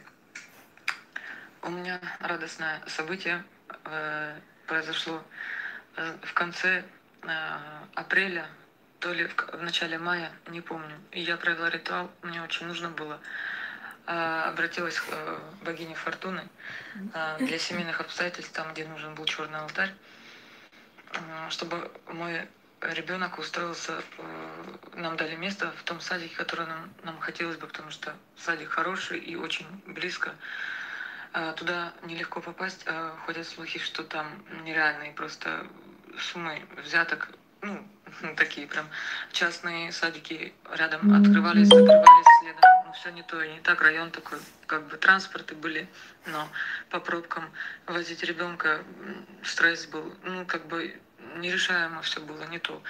У меня радостное событие э, произошло Э, в конце э, апреля, то ли в начале мая, не помню. И я провела ритуал, мне очень нужно было. Э, обратилась к богине Фортуны для семейных обстоятельств, там, где нужен был черный алтарь, чтобы мой ребенок устроился, нам дали место в том садике, которое нам, нам хотелось бы, потому что садик хороший и очень близко. Туда нелегко попасть, ходят слухи, что там нереальные просто суммы взяток, ну, такие прям частные садики рядом открывались, закрывались следом. Ну, все не то и не так. Район такой, как бы транспорты были, но по пробкам возить ребенка стресс был, ну, как бы нерешаемо все было, не то.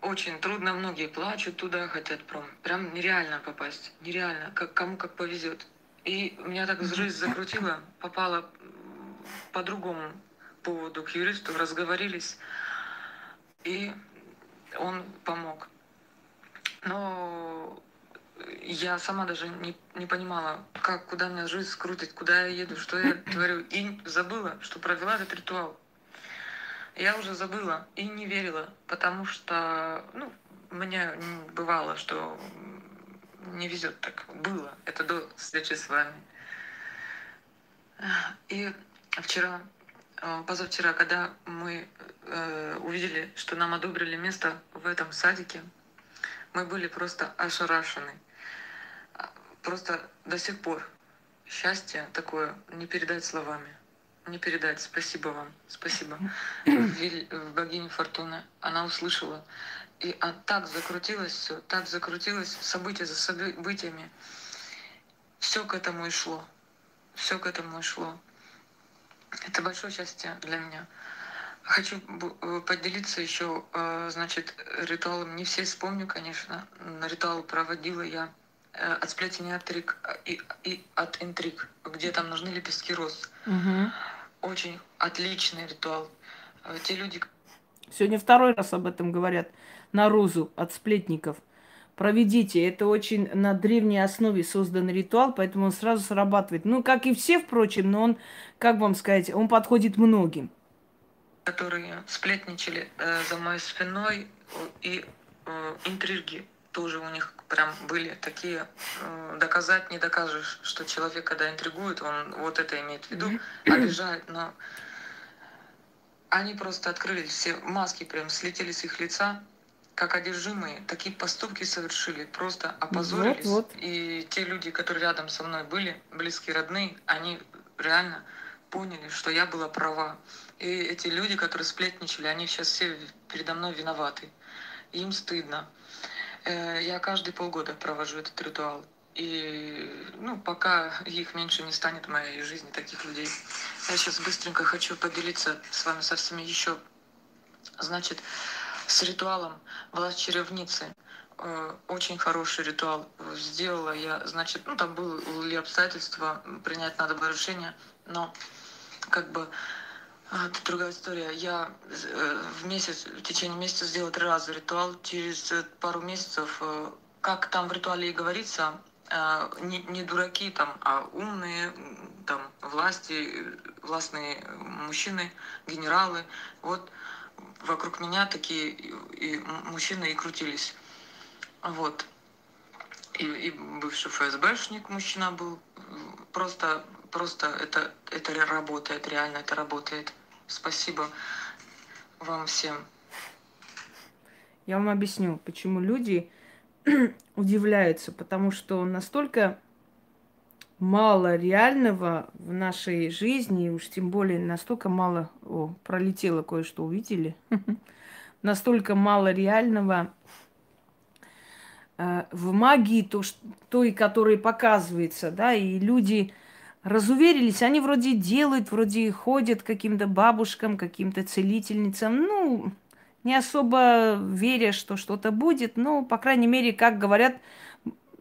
Очень трудно, многие плачут туда, хотят прям, прям нереально попасть, нереально, как кому как повезет. И меня так жизнь закрутила, попала по-другому поводу к юристу, разговорились, и он помог. Но я сама даже не, не понимала, как, куда меня жизнь скрутить, куда я еду, что я творю. И забыла, что провела этот ритуал. Я уже забыла и не верила, потому что, ну, меня бывало, что не везет так. Было. Это до встречи с вами. И вчера позавчера, когда мы э, увидели, что нам одобрили место в этом садике, мы были просто ошарашены. просто до сих пор счастье такое не передать словами. Не передать. Спасибо вам. Спасибо. В богине Фортуны. Она услышала. И а так закрутилось все, так закрутилось, события за событиями. Все к этому и шло. Все к этому и шло. Это большое счастье для меня. Хочу э, поделиться еще, э, значит, ритуалом. Не все вспомню, конечно. Ритуал проводила я э, от сплетения от трик и, и от интриг, где там нужны лепестки роз. Угу. Очень отличный ритуал. Те люди... Сегодня второй раз об этом говорят. На розу от сплетников. Проведите. Это очень на древней основе созданный ритуал, поэтому он сразу срабатывает. Ну, как и все, впрочем, но он, как вам сказать, он подходит многим которые сплетничали э, за моей спиной, и э, интриги тоже у них прям были такие. Э, доказать не докажешь, что человек, когда интригует, он вот это имеет в виду, обижает, но они просто открылись, все маски прям слетели с их лица, как одержимые, такие поступки совершили, просто опозорились. Вот, вот. И те люди, которые рядом со мной были, близкие, родные, они реально поняли, что я была права. И эти люди, которые сплетничали, они сейчас все передо мной виноваты. Им стыдно. Э, я каждые полгода провожу этот ритуал. И ну, пока их меньше не станет в моей жизни, таких людей. Я сейчас быстренько хочу поделиться с вами со всеми еще, значит, с ритуалом власть черевницы. Э, очень хороший ритуал сделала я. Значит, ну там были обстоятельства, принять надо было решение, но как бы а, это другая история. Я э, в месяц, в течение месяца сделала три раза ритуал. Через э, пару месяцев, как там в ритуале и говорится, не, не дураки там, а умные там власти, властные мужчины, генералы. Вот вокруг меня такие и мужчины и крутились. Вот. И, и бывший ФСБшник мужчина был. Просто, просто это, это работает, реально это работает. Спасибо вам всем. Я вам объясню, почему люди удивляются, потому что настолько мало реального в нашей жизни, уж тем более настолько мало, о, пролетело кое-что, увидели? настолько мало реального э, в магии, то, той, которая показывается, да, и люди разуверились, они вроде делают, вроде ходят каким-то бабушкам, каким-то целительницам, ну, не особо веря, что что-то будет, но, по крайней мере, как говорят,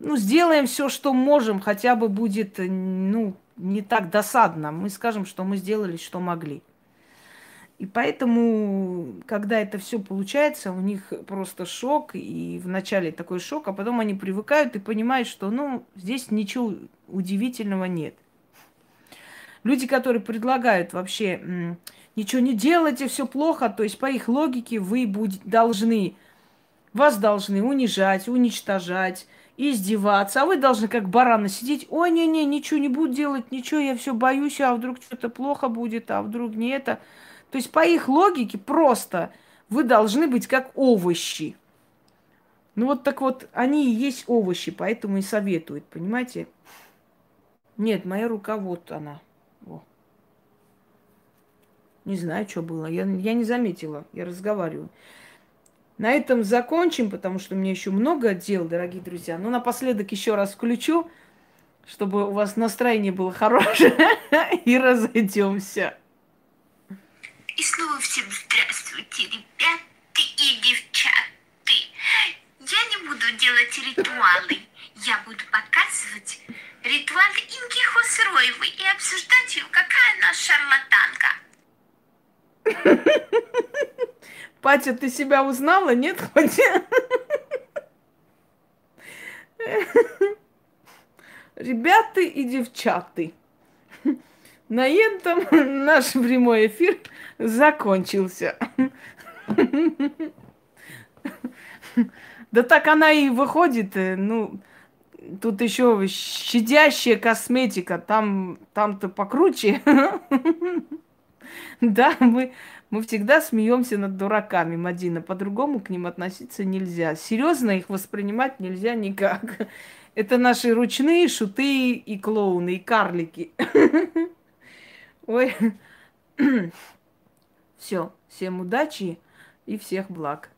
ну, сделаем все, что можем, хотя бы будет, ну, не так досадно. Мы скажем, что мы сделали, что могли. И поэтому, когда это все получается, у них просто шок, и вначале такой шок, а потом они привыкают и понимают, что, ну, здесь ничего удивительного нет. Люди, которые предлагают вообще ничего не делайте, все плохо, то есть по их логике вы будете, должны, вас должны унижать, уничтожать, издеваться, а вы должны как бараны сидеть, ой, не-не, ничего не буду делать, ничего, я все боюсь, а вдруг что-то плохо будет, а вдруг не это. То есть по их логике просто вы должны быть как овощи. Ну вот так вот, они и есть овощи, поэтому и советуют, понимаете? Нет, моя рука вот она. О. Не знаю, что было. Я, я не заметила. Я разговариваю. На этом закончим, потому что у меня еще много дел, дорогие друзья. Но напоследок еще раз включу, чтобы у вас настроение было хорошее, и разойдемся. И снова всем здравствуйте, ребята и девчата. Я не буду делать ритуалы. Я буду показывать ритуал Инги Хосроевой и обсуждать ее, какая она шарлатанка. Патя, ты себя узнала, нет хоть? Ребята и девчаты. На этом наш прямой эфир закончился. Да так она и выходит, э, ну, тут еще щадящая косметика, там, там-то покруче. Да, мы Мы всегда смеемся над дураками, Мадина. По-другому к ним относиться нельзя. Серьезно их воспринимать нельзя никак. Это наши ручные шуты и клоуны, и карлики. Ой. Все. Всем удачи и всех благ.